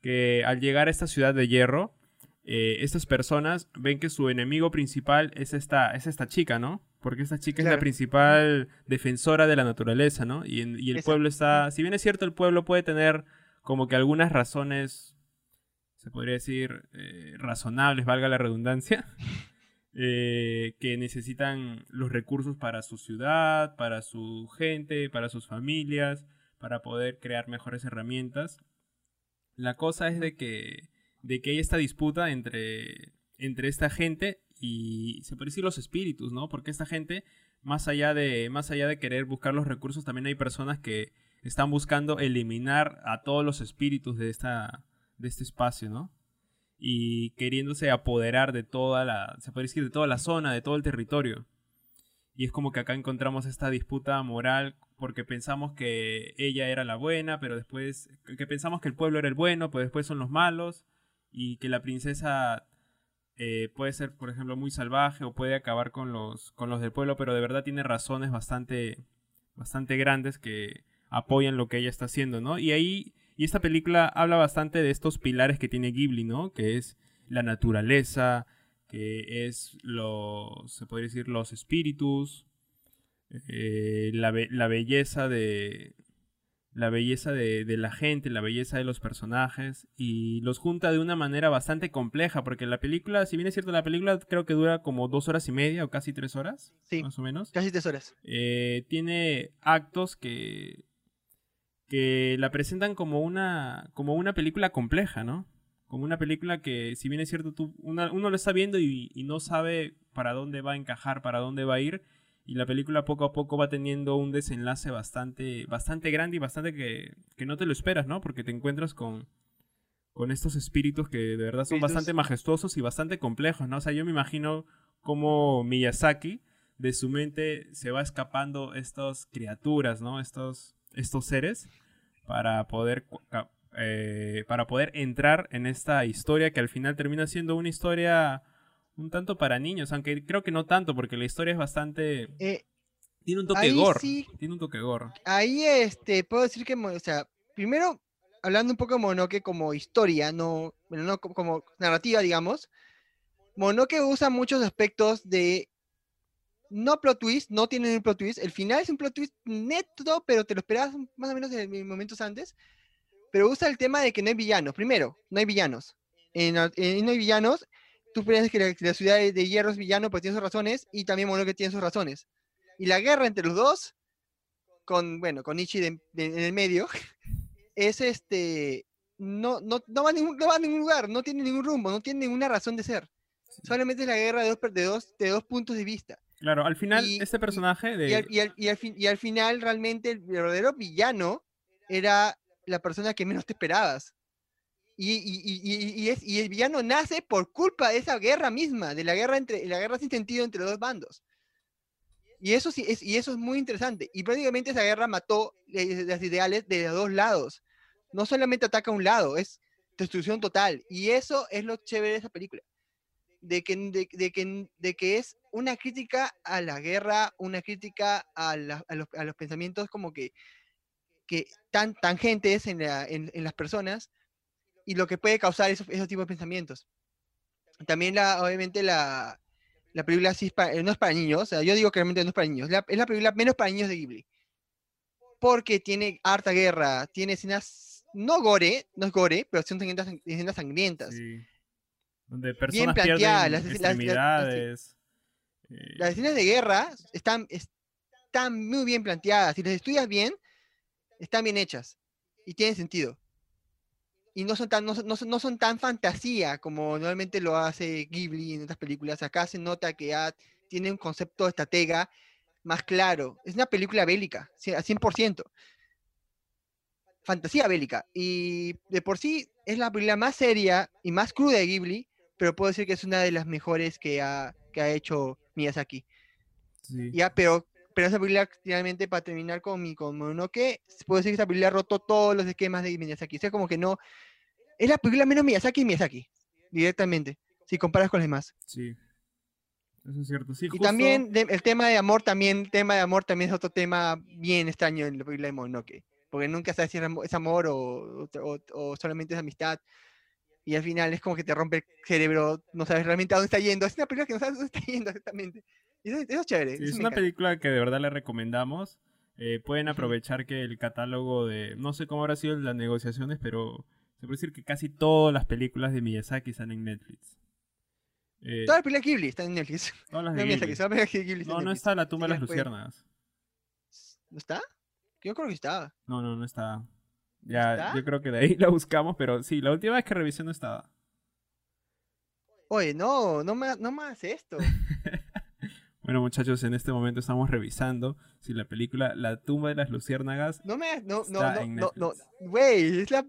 que al llegar a esta ciudad de hierro, eh, estas personas ven que su enemigo principal es esta, es esta chica, ¿no? Porque esta chica es la principal defensora de la naturaleza, ¿no? Y, en- y el pueblo está, si bien es cierto, el pueblo puede tener como que algunas razones, se podría decir, eh, razonables, valga la redundancia, eh, que necesitan los recursos para su ciudad, para su gente, para sus familias, para poder crear mejores herramientas. La cosa es de que, de que hay esta disputa entre, entre esta gente y se puede decir los espíritus, ¿no? Porque esta gente, más allá de, más allá de querer buscar los recursos, también hay personas que están buscando eliminar a todos los espíritus de esta, de este espacio, ¿no? Y queriéndose apoderar de toda la, se puede decir, de toda la zona, de todo el territorio. Y es como que acá encontramos esta disputa moral porque pensamos que ella era la buena, pero después, que pensamos que el pueblo era el bueno, pero después son los malos, y que la princesa eh, puede ser, por ejemplo, muy salvaje o puede acabar con los, con los del pueblo, pero de verdad tiene razones bastante, bastante grandes que apoyan lo que ella está haciendo, ¿no? Y ahí, y esta película habla bastante de estos pilares que tiene Ghibli, ¿no? Que es la naturaleza, que es los, se podría decir, los espíritus, eh, la, la belleza de la belleza de, de la gente, la belleza de los personajes y los junta de una manera bastante compleja porque la película, si bien es cierto la película creo que dura como dos horas y media o casi tres horas, Sí. más o menos, Casi tres horas. eh, tiene actos que que la presentan como una como una película compleja, ¿no? Como una película que, si bien es cierto, tú, una- uno lo está viendo y, y no sabe para dónde va a encajar, para dónde va a ir, y la película poco a poco va teniendo un desenlace bastante, bastante grande y bastante que, que no te lo esperas, ¿no? Porque te encuentras con, con estos espíritus que de verdad son Espíritus. bastante majestuosos y bastante complejos, ¿no? O sea, yo me imagino cómo Miyazaki de su mente se va escapando estas criaturas, ¿no? Estos, estos seres para poder eh, para poder entrar en esta historia que al final termina siendo una historia un tanto para niños, aunque creo que no tanto porque la historia es bastante Eh, tiene un toque gore, sí. tiene un toque gore. ahí este, puedo decir que, o sea, primero, hablando un poco de Monoke como historia, no, bueno, no co- como narrativa, digamos, Monoke usa muchos aspectos de, no plot twist, no tiene un plot twist, el final es un plot twist neto, pero te lo esperabas más o menos en en momentos antes, pero usa el tema de que no hay villanos, primero, no hay villanos, en, en no hay villanos, tú piensas que la, la ciudad de hierro es villano, pues tiene sus razones, y también Monoke tiene sus razones, y la guerra entre los dos, con, bueno, con Ichi de- de- en el medio, es este, no, no, no, va a ningún, no va a ningún lugar, no tiene ningún rumbo, no tiene ninguna razón de ser. Solamente es la guerra de dos, de dos, de dos puntos de vista. Claro, al final Y- este personaje de Y al, y al- y al fin- y al final realmente el verdadero villano era la persona que menos te esperabas. Y, y- y- es- y el villano nace por culpa de esa guerra misma, de la guerra, entre, la guerra sin sentido entre los dos bandos. Y eso, sí es, y eso es muy interesante. Y prácticamente esa guerra mató eh, las ideales de los dos lados. No solamente ataca a un lado, es destrucción total. Y eso es lo chévere de esa película. De que, de, de que, de que es una crítica a la guerra, una crítica a, la- a los, a los pensamientos como que, que tan tangentes en, la- en, en las personas y lo que puede causar esos, esos tipos de pensamientos. También, la, obviamente, la, la película sí es pa- eh, no es para niños, o sea, yo digo que realmente no es para niños, la- es la película menos para niños de Ghibli. Porque tiene harta guerra, tiene escenas, no gore, no es gore, pero son escenas, sang- escenas sangrientas. sí, donde personas planteadas, pierden las- las- las- las- extremidades. eh, Las escenas de guerra están, están muy bien planteadas, si las estudias bien, están bien hechas y tienen sentido. Y no son tan, no no no son tan fantasía como normalmente lo hace Ghibli en otras películas. Acá se nota que ya tiene un concepto estratega más claro. Es una película bélica, a 100%. Fantasía bélica. Y de por sí es la película más seria y más cruda de Ghibli, pero puedo decir que es una de las mejores que ha, que ha hecho Miyazaki. Sí. Ya, pero, pero esa película, finalmente, para terminar con mi con Mononoke, puedo decir que esa película ha roto todos los esquemas de Miyazaki. O sea, como que no. Es la película menos Miyazaki y Miyazaki, directamente, si comparas con las demás. Sí. Eso es cierto. Sí, Y también de- el tema de amor también, el tema de amor también es otro tema bien extraño en la película de Mononoke. Porque nunca sabes si es amo- es amor o, o- o solamente es amistad. Y al final es como que te rompe el cerebro, no sabes realmente a dónde está yendo. Es una película que no sabes dónde está yendo exactamente. Eso, eso es chévere. Sí, eso es me una encanta. película que de verdad le recomendamos. Eh, pueden aprovechar que el catálogo de. No sé cómo habrá sido las negociaciones, pero se puede decir que casi todas las películas de Miyazaki están en Netflix. Eh, Todas las películas de Ghibli están en Netflix. todas las No, de Ghibli. Ghibli están No, en no Netflix. está La tumba de las pueden- luciérnagas. ¿No está? Yo creo que estaba. No, no, no está. Ya, ¿Está? yo creo que de ahí la buscamos, pero sí, la última vez que revisé no estaba. Oye, no, no me, no me hagas esto. Bueno, muchachos, en este momento estamos revisando si la película La tumba de las luciérnagas. No me, no, no, Está no, en no, no, Netflix. güey, es la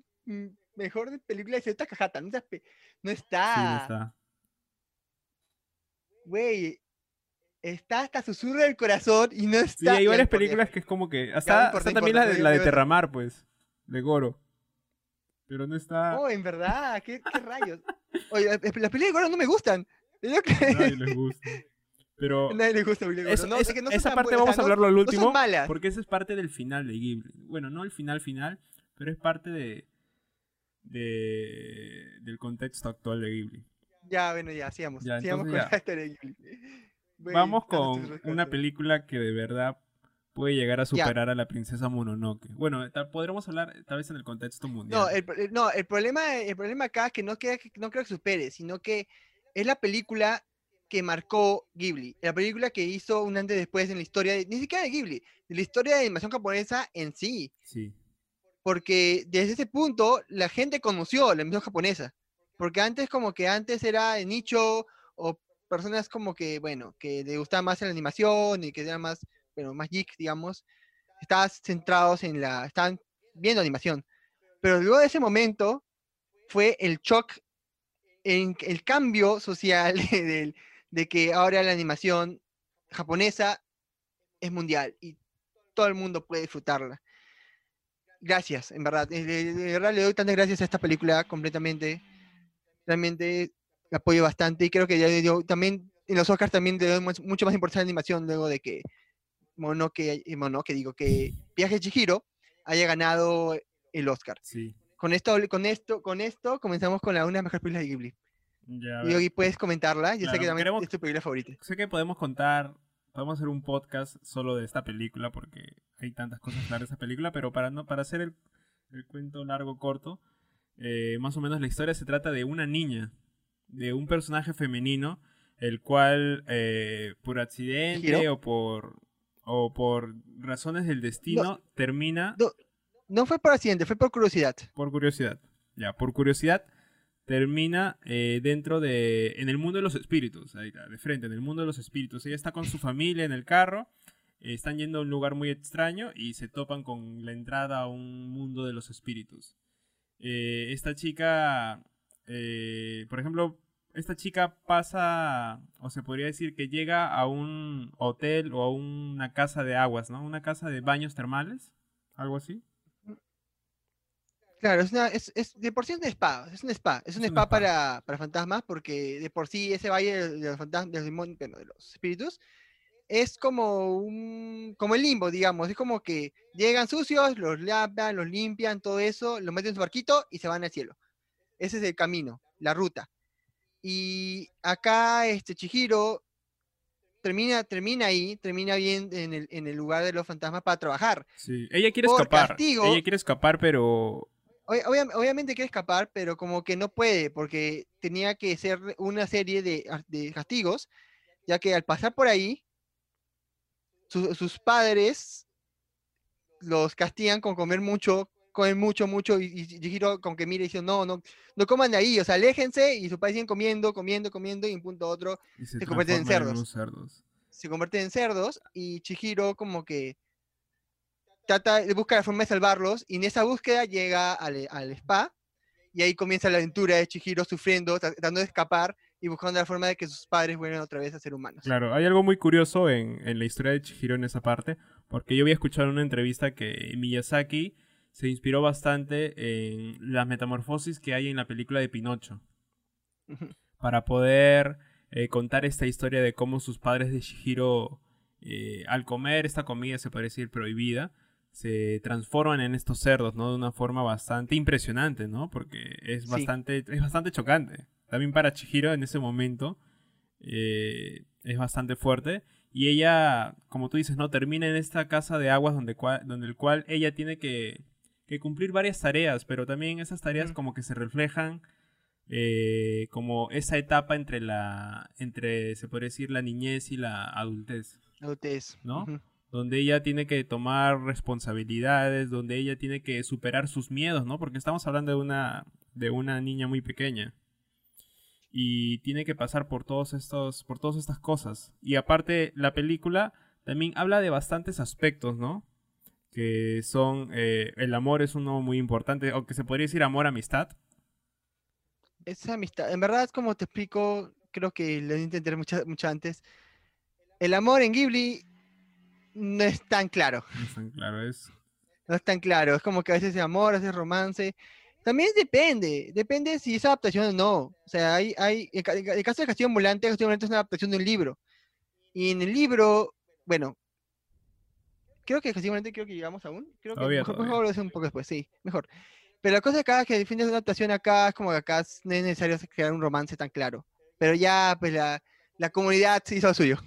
mejor película de Zeta Cajata, no, pe- no Sí, está, no está. güey, está hasta Susurro del Corazón y no Sí, está. hay ya, varias no películas que es como que. no Hasta, importa, hasta no también importa, la de, no, la de Terramar, pues. De Goro. Pero no está. Oh, en verdad, qué, qué rayos. Oye, las, las películas de Goro no me gustan. Yo que- A nadie les gusta. Pero. nadie le gusta películas de eso- Goro. No, es- es que no son esa parte buenas, vamos a no- hablarlo al último. Porque esa es parte del final de Ghibli. Bueno, no el final final, pero es parte de. de del contexto actual de Ghibli. Ya, bueno, ya, sigamos. Ya, sigamos con ya. la historia de Ghibli. Vamos con una película que de verdad puede llegar a Ya. superar a la princesa Mononoke. Bueno, podremos hablar tal vez en el contexto mundial. No, el, no, el problema, el problema acá es que no, queda, que- no creo que supere, sino que es la película que marcó Ghibli. La película que hizo un antes y después en la historia, de- ni siquiera de Ghibli, de la historia de animación japonesa en sí. Sí. Porque desde ese punto la gente conoció la animación japonesa. Porque antes como que antes era de nicho o personas como que, bueno, que le gustaba más la animación y que eran más, bueno, más geeks, digamos, estaban centrados en la, estaban viendo animación. Pero luego de ese momento fue el shock, en el cambio social del- de que ahora la animación japonesa es mundial y todo el mundo puede disfrutarla. Gracias, en verdad. De, verdad le doy tantas gracias a esta película completamente. Realmente la apoyo bastante y creo que ya también en los Oscars también le doy much- mucho más importancia a la animación luego de que Mononoke, eh, Mononoke, digo que Viaje Chihiro haya ganado el Oscar. Sí. Con esto, con esto, con esto comenzamos con la una de las mejores películas de Ghibli. Ya, Y. Yogi, puedes comentarla. Yo sé que también queremos- es tu película favorita. Sé que podemos contar, podemos hacer un podcast solo de esta película porque hay tantas cosas claras de esa película, pero para no para hacer el, el cuento largo corto, eh, más o menos la historia se trata de una niña, de un personaje femenino, el cual eh, por accidente o por o por razones del destino termina No. No fue por accidente, fue por curiosidad. por curiosidad. Ya, por curiosidad termina eh, dentro de en el mundo de los espíritus, ahí está, de frente en el mundo de los espíritus. Ella está con su familia en el carro, eh, están yendo a un lugar muy extraño y se topan con la entrada a un mundo de los espíritus. Eh, esta chica, eh, por ejemplo, esta chica pasa, o se podría decir que llega a un hotel o a una casa de aguas, ¿no? Una casa de baños termales, algo así. Claro, es una, es, es- de por sí es un spa, es un spa, es un Es un spa. Para, para fantasmas, porque de por sí ese valle de de los fantasmas, de los, demonios- bueno, de los espíritus, es como un, como el limbo, digamos, es como que llegan sucios, los lavan, los limpian, todo eso, los meten en su barquito y se van al cielo. Ese es el camino, la ruta. Y acá este Chihiro termina, termina ahí, termina bien en el, en el lugar de los fantasmas para trabajar. Sí, ella quiere Por escapar. castigo- Ella quiere escapar, pero Obvia- obvia- obviamente quiere escapar, pero como que no puede, porque tenía que ser una serie de, de castigos, ya que al pasar por ahí, su- sus padres los castigan con comer mucho, comen mucho, mucho, y, y Chihiro con que mire y dice, no, no, no coman de ahí, o sea, aléjense, y sus padres siguen comiendo, comiendo, comiendo, y un punto a otro, y se, Se convierten en cerdos. unos cerdos. se convierten en cerdos y Chihiro como que trata, busca la forma de salvarlos y en esa búsqueda llega al, al spa y ahí comienza la aventura de Chihiro sufriendo, tratando de escapar y buscando la forma de que sus padres vuelvan otra vez a ser humanos. Claro, hay algo muy curioso en, en la historia de Chihiro en esa parte, porque yo había escuchado en una entrevista que Miyazaki se inspiró bastante en las metamorfosis que hay en la película de Pinocho, para poder eh, contar esta historia de cómo sus padres de Chihiro, eh, al comer esta comida, se puede decir prohibida, se transforman en estos cerdos, ¿no? De una forma bastante impresionante, ¿no? Porque es Sí. bastante, es bastante chocante. También para Chihiro en ese momento eh, es bastante fuerte. Y ella, como tú dices, ¿no? Termina en esta casa de aguas donde, cua- donde el cual ella tiene que, que cumplir varias tareas, pero también esas tareas Mm. como que se reflejan eh, como esa etapa entre la, entre, se puede decir, la niñez y la adultez Adultez. ¿no? Donde ella tiene que tomar responsabilidades, donde ella tiene que superar sus miedos, ¿no? Porque estamos hablando de una, de una niña muy pequeña. Y tiene que pasar por todos estos, por todas estas cosas. Y aparte, la película también habla de bastantes aspectos, ¿no? Que son, eh, el amor es uno muy importante, o que se podría decir amor-amistad. Esa amistad, en verdad, como te explico, creo que lo intenté mucho, mucho antes. El amor en Ghibli no es tan claro. No es tan claro, es... No es tan claro. Es como que a veces es amor, a veces es romance. También depende. Depende si es adaptación o no. O sea, hay, hay, ca- el caso de Castillo Ambulante, Castillo Ambulante es una adaptación de un libro. Y en el libro, bueno, creo que Castillo Ambulante creo que llegamos aún. Creo que Todavía, mejor, todavía. mejor lo un poco después, sí, mejor. Pero la cosa acá es que defiendes una adaptación acá, es como que acá no es necesario crear un romance tan claro. Pero ya, pues la, la comunidad hizo lo suyo.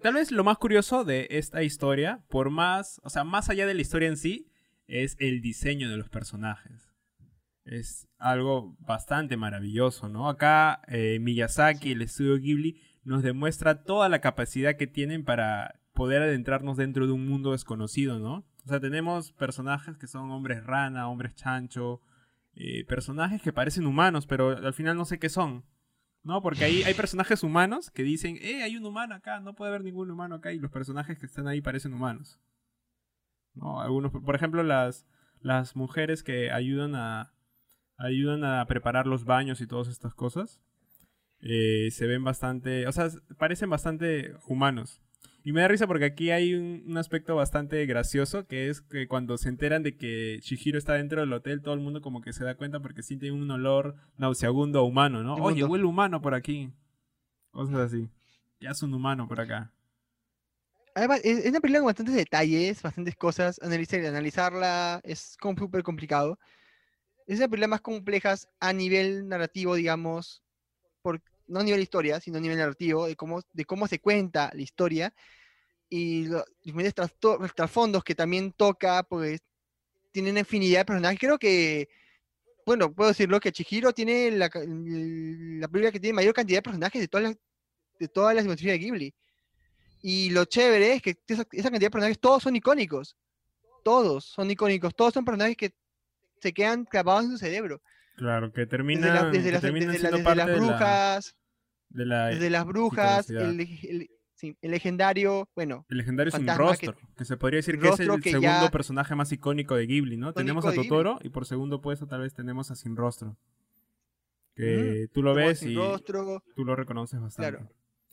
Tal vez lo más curioso de esta historia, por más, o sea, más allá de la historia en sí, es el diseño de los personajes. Es algo bastante maravilloso, ¿no? Acá eh, Miyazaki, el estudio Ghibli, nos demuestra toda la capacidad que tienen para poder adentrarnos dentro de un mundo desconocido, ¿no? O sea, tenemos personajes que son hombres rana, hombres chancho, eh, personajes que parecen humanos, pero al final no sé qué son. ¿No? Porque ahí hay personajes humanos que dicen, eh, hay un humano acá, no puede haber ningún humano acá, y los personajes que están ahí parecen humanos. ¿No? Algunos, por ejemplo, las, las mujeres que ayudan a, ayudan a preparar los baños y todas estas cosas, eh, se ven bastante, o sea, parecen bastante humanos. Y me da risa porque aquí hay un, un aspecto bastante gracioso, que es que cuando se enteran de que Shihiro está dentro del hotel, todo el mundo como que se da cuenta porque siente un olor nauseabundo a humano, ¿no? Oye, huele humano por aquí. Cosas así. Ya es un humano por acá. Además, es es una película con bastantes detalles, bastantes cosas. Analizar, analizarla es como súper complicado. Es una película más complejas a nivel narrativo, digamos, por, no a nivel historia, sino a nivel narrativo, de cómo, de cómo se cuenta la historia y los diferentes trasfondos que también toca, pues tiene una infinidad de personajes. Creo que, bueno, puedo decirlo que Chihiro tiene la, la película que tiene mayor cantidad de personajes de todas las, de todas las de Ghibli. Y lo chévere es que esa, esa cantidad de personajes, todos son icónicos. Todos son icónicos. Todos son personajes que se quedan clavados en su cerebro. Claro, que Desde, terminan, la- desde que las, terminan desde la- siendo desde parte las de la- brujas, de la, desde las brujas, el- sí, el legendario, bueno, El legendario sin rostro, que, se podría decir que es el segundo ya- personaje más icónico de Ghibli, ¿no? Tenemos a Ghibli. Totoro y por segundo puesto tal vez tenemos a Sin Rostro. Que tú lo ves y rostro, tú lo reconoces bastante. Claro.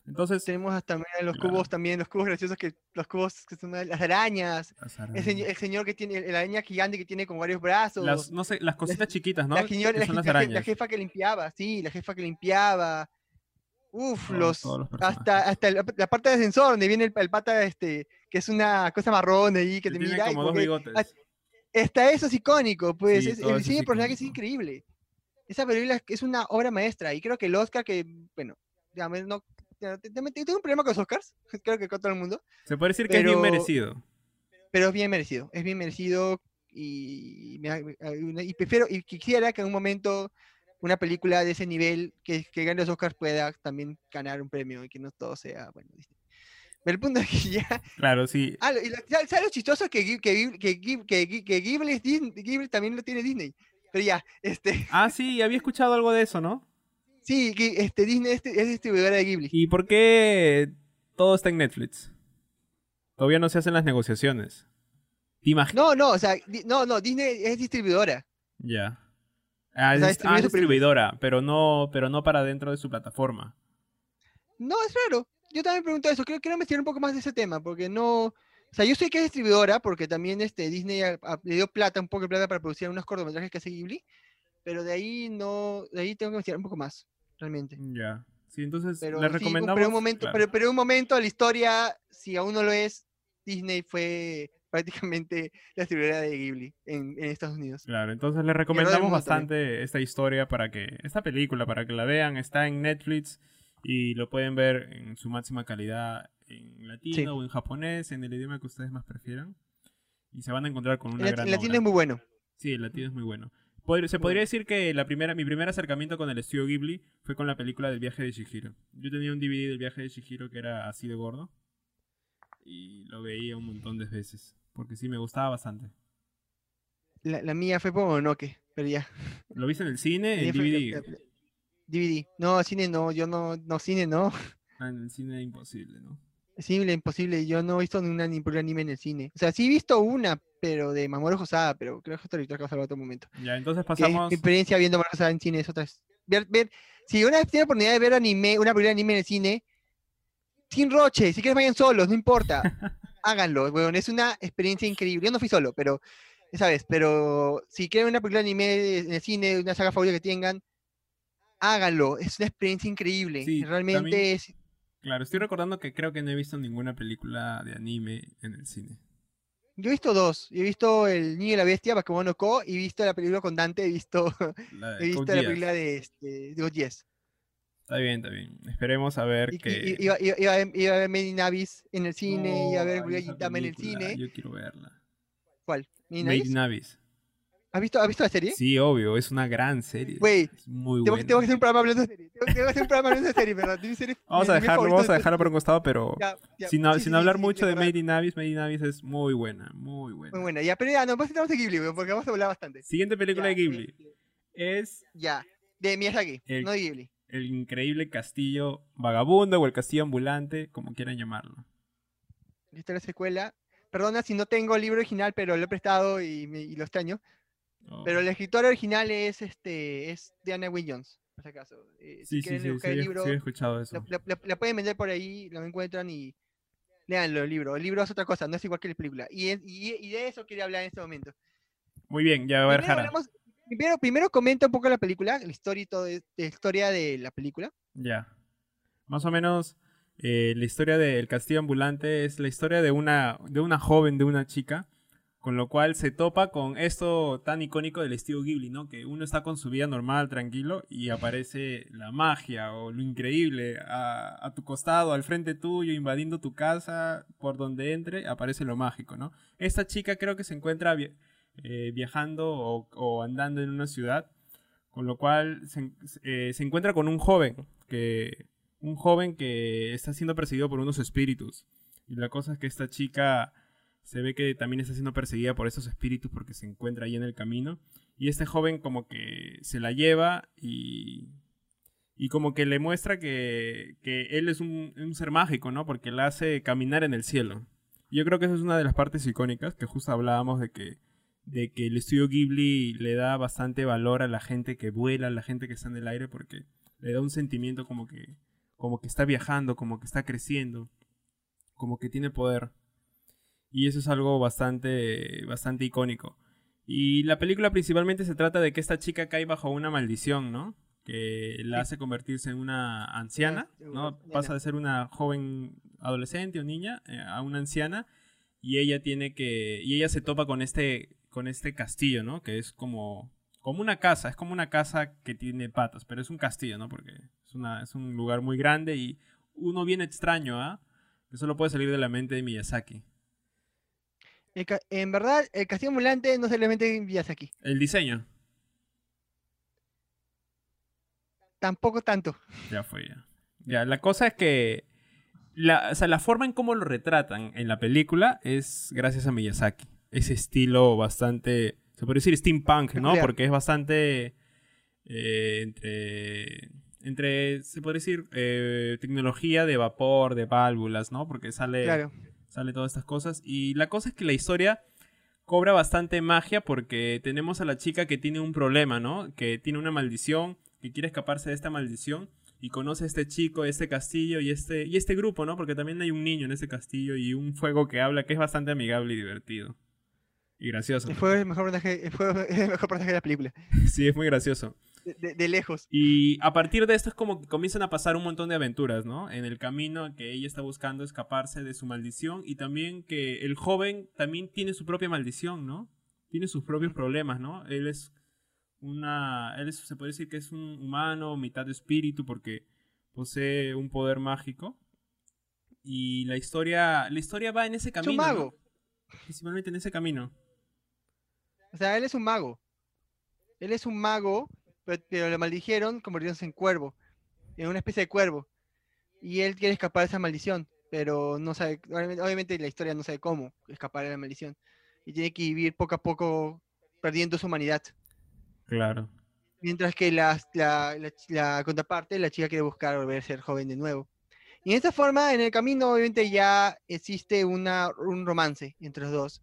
Entonces, tenemos hasta los Claro. cubos también, los cubos graciosos que los cubos que son las arañas, las el, arañas. señor, el señor que tiene, la araña gigante que tiene con varios brazos, las, no sé, las cositas chiquitas, ¿no? la, que la, son las je- la je- la arañas. jefa que limpiaba, sí, la jefa que limpiaba. Uf, Todos- los, todos los hasta, hasta la, la parte de ascensor donde viene el, el pata este, que es una cosa marrón ahí que te mira y como como dos ah, hasta eso es icónico, pues Sí, es- el diseño de personajes es increíble. Esa película es- una obra maestra y creo que el Oscar que, bueno, ya no, ya, tengo un problema con los Oscars, creo que con todo el mundo, Se puede decir que es bien pero- merecido. pero es bien merecido, es bien merecido y, me- me- y prefiero y quisiera que en un momento una película de ese nivel que, que gane los Oscars pueda también ganar un premio y que no todo sea bueno. Disney. Pero el punto es que ya Claro, sí. Ah, lo- y lo- ¿sabes lo chistoso? Que, que, que, que, que Ghibli, es Disney- Ghibli también lo tiene Disney. Pero ya, este, Ah, sí, había escuchado algo de eso, ¿no? sí, Ghi- este, Disney es, es distribuidora de Ghibli. ¿Y por qué todo está en Netflix. Todavía no se hacen las negociaciones. ¿Te? No, no, o sea, no, no, Disney es distribuidora. Ya. Ah, sea, es, ah, distribuidora, pero no, pero no para dentro de su plataforma. No, es raro. Yo también pregunto eso. Que quiero investigar un poco más de ese tema, porque no. O sea, yo sé que es distribuidora, porque también este, Disney a- a- le dio plata, un poco de plata para producir unos cortometrajes que hace Ghibli, pero de ahí no. De ahí tengo que investigar un poco más, realmente. Ya. Sí, entonces Pero le sí, recomendamos. pero un momento, claro. pero, pero un momento la historia, si aún no lo es, Disney fue prácticamente la distribuidora de Ghibli en, en Estados Unidos. Claro, entonces le recomendamos bastante esta historia para que, esta película, para que la vean, está en Netflix y lo pueden ver en su máxima calidad en latino Sí. o en japonés, en el idioma que ustedes más prefieran. Y se van a encontrar con una El, gran el latino obra. es muy bueno. Sí, el latino es muy bueno. Pod- se podría decir que la primera, mi primer acercamiento con el estudio Ghibli fue con la película del viaje de Shihiro. Yo tenía un DVD del viaje de Shihiro que era así de gordo y lo veía un montón de veces porque sí me gustaba bastante. La, la mía fue por Mononoke, pero ya. ¿Lo viste en el cine? En mía fue- DVD. DVD. No, cine no, yo no, no, cine no. Ah, en el cine imposible, ¿no? Es imposible. Yo no he visto ninguna ni película anime en el cine. O sea, sí he visto una, pero de Mamoru Hosoda, pero creo que esto ahorita vamos a otro momento. Ya, entonces Que es pasamos. mi experiencia viendo Mamoru Hosoda en cine es otra. vez. Ver, ver, si una vez tiene la oportunidad de ver anime, una película de anime en el cine, sin roche, si quieres vayan solos, no importa. Háganlo, weón, es una experiencia increíble. Yo no fui solo, pero, esa vez, pero si quieren una película de anime en el cine, una saga favorita que tengan, háganlo. Es una experiencia increíble. Sí, Realmente también- es, Claro, estoy recordando que creo que no he visto ninguna película de anime en el cine. Yo he visto dos. He visto El Niño y la Bestia, Bakuman no Ko, y he visto la película con Dante, he visto, La he visto la película de, este, de Yes. Está bien, está bien. Esperemos a ver Y, que. iba, iba- iba a ver- iba a ver Made in Abyss en el cine, iba a ver Gintama en el cine. Yo quiero verla. ¿Cuál? Abyss. ¿Has visto, ¿Has visto la serie? Sí, obvio, es una gran serie. Güey, muy Tengo, buena. tengo que hacer un programa hablando de serie. Tengo, tengo que hacer un programa hablando de serie, ¿verdad? De serie- Vamos a dejarlo, vamos a de- dejarlo por un costado, pero Ya, ya, sin, ha- sí, sin sí, hablar sí, mucho de. Made in Abyss, Made in Abyss es muy buena, muy buena. Muy buena, ya, pero ya, no, estamos en Ghibli, porque vamos a hablar bastante. Siguiente película Ya, de Ghibli este, es Ya, de Miyazaki, El- no de Ghibli. El increíble castillo vagabundo o el castillo ambulante, como quieran llamarlo. Es la secuela. Perdona si no tengo el libro original, pero lo he prestado y, me- y lo extraño. Oh. Pero el escritor original es este es Diana Jones, por si acaso. Eh, sí, si sí, sí, sí, el he- libro, sí he escuchado eso. la, la- la- la pueden vender por ahí, lo encuentran y leanlo el libro. El libro es otra cosa, no es igual que la película. Y, es- y, y de eso quería hablar en este momento. Muy bien, ya a ver, Jara. hablamos- primero, primero comenta un poco la película, la historia y todo, de- la historia de la película. Ya. Más o menos, eh, la historia del castillo ambulante es la historia de una, de una joven, de una chica, con lo cual se topa con esto tan icónico del estilo Ghibli, ¿no? Que uno está con su vida normal, tranquilo, y aparece la magia o lo increíble a, a tu costado, al frente tuyo, invadiendo tu casa, por donde entre, aparece lo mágico, ¿no? Esta chica creo que se encuentra vi- eh, viajando o, andando en una ciudad, con lo cual eh, se encuentra con un joven que un joven que está siendo perseguido por unos espíritus y la cosa es que esta chica se ve que también está siendo perseguida por esos espíritus porque se encuentra ahí en el camino y este joven como que se la lleva y y como que le muestra que, que él es un, ser mágico, ¿no? Porque la hace caminar en el cielo. Yo creo que esa es una de las partes icónicas que justo hablábamos de que de que el estudio Ghibli le da bastante valor a la gente que vuela, a la gente que está en el aire, porque le da un sentimiento como que, como que está viajando, como que está creciendo, como que tiene poder. Y eso es algo bastante, bastante icónico. Y la película principalmente se trata de que esta chica cae bajo una maldición, ¿no? Que la hace convertirse en una anciana, ¿no? Pasa de ser una joven adolescente o niña eh, a una anciana y ella tiene que y ella se topa con este con este castillo, ¿no? Que es como como una casa, es como una casa que tiene patas, pero es un castillo, ¿no? Porque es una es un lugar muy grande y uno bien extraño, ¿ah? Que solo puede salir de la mente de Miyazaki. El en verdad, el castillo ambulante no se le mete en Miyazaki. El diseño Tampoco tanto. ya fue ya. Ya, la cosa es que la, o sea, la forma en cómo lo retratan en la película es gracias a Miyazaki. Ese estilo bastante, se puede decir steampunk, ¿no? Porque es bastante eh, entre, entre, se puede decir, eh, tecnología de vapor, de válvulas, ¿no? Porque sale, Claro. sale todas estas cosas. Y la cosa es que la historia cobra bastante magia porque tenemos a la chica que tiene un problema, ¿no? Que tiene una maldición, que quiere escaparse de esta maldición y conoce a este chico, este castillo y este, y este grupo, ¿no? Porque también hay un niño en ese castillo y un fuego que habla que es bastante amigable y divertido. Y gracioso. Es el mejor personaje, es el mejor personaje de la película. Sí, es muy gracioso. De, de- de lejos. Y a partir de esto es como que comienzan a pasar un montón de aventuras, ¿no? En el camino que ella está buscando escaparse de su maldición y también que el joven también tiene su propia maldición, ¿no? Tiene sus propios problemas, ¿no? Él es una... Él es- se puede decir que es un humano, mitad espíritu, porque posee un poder mágico. Y la historia, la historia va en ese Es camino. mago. Principalmente en ese camino. O sea, él es un mago. Él es un mago, pero, pero lo maldijeron convirtiéndose en cuervo. En una especie de cuervo. Y él quiere escapar de esa maldición. Pero no sabe. Obviamente, obviamente la historia no sabe cómo escapar de la maldición. Y tiene que vivir poco a poco perdiendo su humanidad. Claro. Mientras que la, la, la contraparte, la chica quiere buscar volver a ser joven de nuevo. Y en esta forma, en el camino, obviamente ya existe una, un romance entre los dos.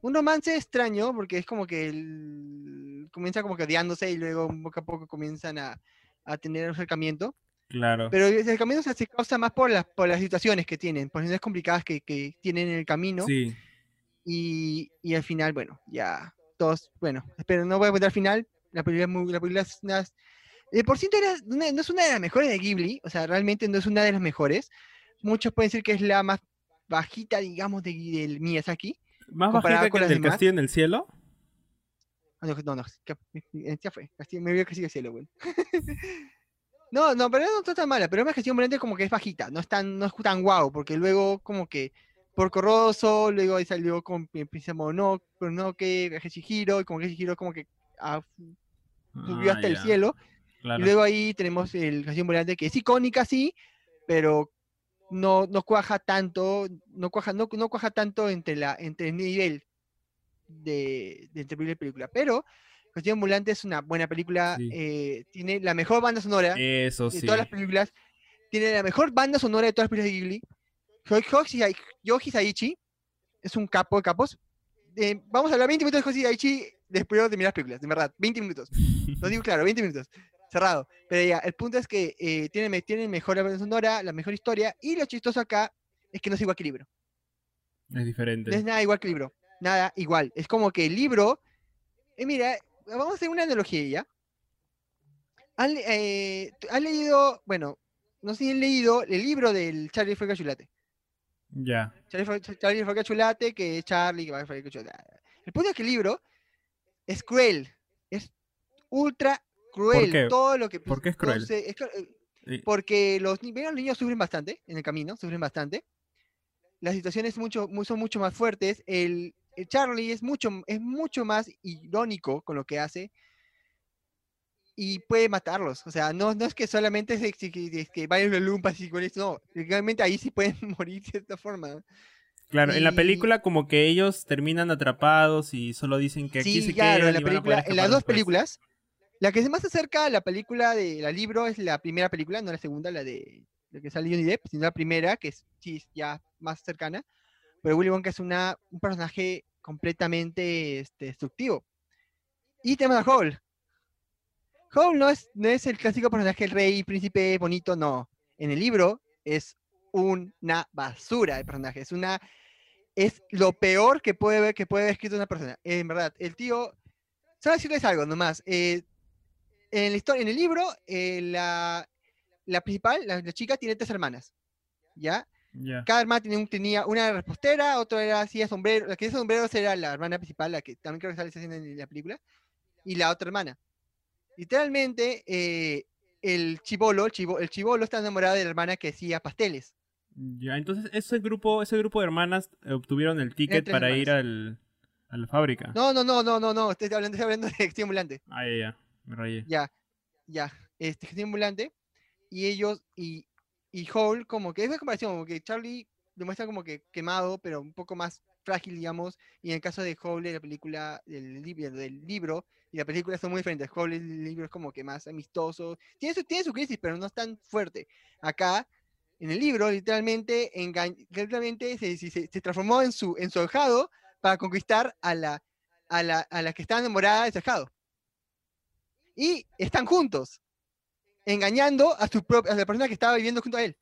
Un romance extraño, porque es como que el- comienza como que odiándose y luego poco a poco comienzan a, a tener un acercamiento. Claro. Pero el acercamiento se- causa más por las, por las situaciones que tienen, por las situaciones complicadas que, que tienen en el camino. Sí. Y, y al final, bueno, ya todos, bueno, pero no voy a contar el final. La película, es muy- la película es una, de por sí no, una- no es una de las mejores de Ghibli, o sea, realmente no es una de las mejores. Muchos pueden decir que es la más bajita, digamos, de, del Miyazaki. ¿Más bajita que con el las del demás. castillo en el cielo? Ah, No, no, no, que- ya fue, Castillo- me vio que sigue cielo, güey. No, no, pero no está tan mala, pero es más Castillo Ambulante como que es bajita, no es tan, no es tan guau, porque luego como que por Corroso, luego ahí salió con Princesa Mononoke, Viaje Chihiro, y como que Chihiro como que ah, subió Ah, hasta el cielo, claro. y luego ahí tenemos el Castillo Ambulante que es icónica, sí, pero no, no cuaja tanto, no cuaja, no, no cuaja tanto entre la, entre el nivel de, de entre película pero Castillo Ambulante es una buena película, Sí. eh, tiene la mejor banda sonora Eso de sí. todas las películas, tiene la mejor banda sonora de todas las películas de Ghibli. Yoshi Sai- Yoshi Saichi es un capo de capos. Eh, vamos a hablar 20 minutos de Yoshi Saichi después de terminar las películas, de verdad, 20 minutos. Lo digo claro, 20 minutos. Cerrado. Pero ya, el punto es que eh, tiene, tiene mejor banda sonora, la mejor historia, y lo chistoso acá es que no es igual que el libro. Es diferente. No es nada igual que el libro. Nada igual. Es como que el libro. eh, mira, vamos a hacer una analogía ya. ¿Han, eh, han leído, bueno, no sé si han leído el libro del Charlie fue cachulate. Ya. Charlie fue, Charlie fue cachulate, que es Charlie, que va a cachulate. El punto es que el libro es cruel. Es ultra cruel. qué? Todo lo que. ¿Por qué es cruel? se- es cru- eh, porque los, los niños sufren bastante en el camino, sufren bastante. Las situaciones mucho, mu- son mucho más fuertes. El, el Charlie es mucho, es mucho más irónico con lo que hace y puede matarlos. O sea, no, no es que solamente es que, que, que vayan los lumpas y con esto, no. Realmente ahí sí pueden morir de esta forma. Claro, en la y- película como que ellos terminan atrapados y solo dicen que aquí Sí, se claro, quedan en, la y película, en las dos después. películas, la que se más acerca a la película de la libro es la primera película, no la segunda, la de la que sale Johnny Depp, sino la primera, que es, sí es ya más cercana. Pero Willy Wonka es una, un personaje completamente este, destructivo. Y tenemos a Howl. Howl no es, no es el clásico personaje, el rey, príncipe bonito, no. En el libro es una basura de personaje, es una es lo peor que puede que puede haber escrito una persona. En verdad, el tío. Solo decirles algo nomás. eh, en la historia, en el libro, eh, la, la principal, la, la chica, tiene tres hermanas. ¿Ya? Ya. Cada hermana tenía, un- tenía una era repostera, otra era así sombrero. La que hacía sombreros era la hermana principal, la que también creo que sale en la película. Y la otra hermana. Literalmente, eh, el chivolo, el, chivo- el chivolo está enamorado de la hermana que hacía pasteles. Ya, entonces ese grupo, ese grupo de hermanas eh, obtuvieron el ticket para ir al, a la fábrica. No, no, no, no, no, no. Estoy hablando, estoy hablando de Acción Ambulante. Ah, ya, ya. Me rayé. Ya, ya. Este gestión ambulante. Y ellos, y, y Hall, como que es una comparación, como que Charlie demuestra como que quemado, pero un poco más frágil, digamos, y en el caso de Howley, la película, del, del libro y la película son muy diferentes. Howley, el libro es como que más amistoso, tiene su, tiene su crisis, pero no es tan fuerte. Acá, en el libro, literalmente, literalmente se, se, se, transformó en su, en su ahijado para conquistar a la, a la, a la que está enamorada de su ahijado. Y están juntos, engañando a, su a la persona que estaba viviendo junto a él.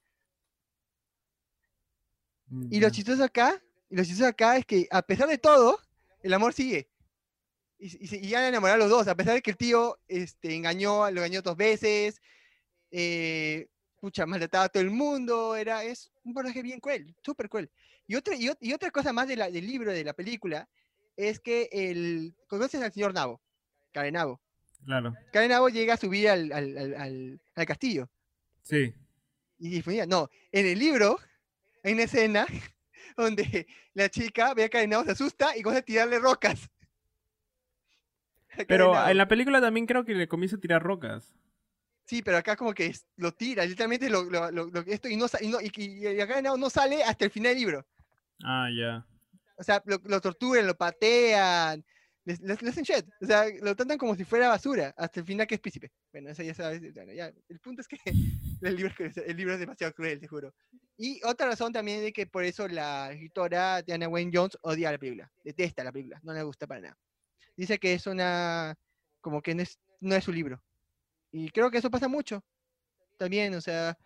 Y lo chistoso acá, y lo chistoso acá es que a pesar de todo, el amor sigue. Y, y, y ya enamorar a los dos, a pesar de que el tío este, engañó, lo engañó dos veces, eh, pucha, maltrataba a todo el mundo, era, es un personaje bien cruel, súper cruel. Y otra, y, y, otra cosa más de la, del libro, de la película, es que el, conoces al señor Nabo, Karen Nabo. Claro. Karen Nabo llega a subir al, al, al, al castillo. Sí. Y no, en el libro hay una escena donde la chica ve a Karenao, se asusta y comienza a tirarle rocas. Pero en la película también creo que le comienza a tirar rocas. Sí, pero acá como que lo tira, literalmente lo, lo, lo esto y no, y, no, y, y acá no sale hasta el final del libro. Ah, ya. O sea, lo, lo, torturan, lo patean, les, hacen shit. O sea, lo tratan como si fuera basura, hasta el final que es príncipe. Bueno, eso ya sabes. Bueno, ya. El punto es que el libro, el libro es demasiado cruel, te juro. Y otra razón también de que por eso la escritora Diana Wayne Jones odia la película, detesta la película, no le gusta para nada. Dice que es una, como que no es, no es su libro. Y creo que eso pasa mucho. También, o sea,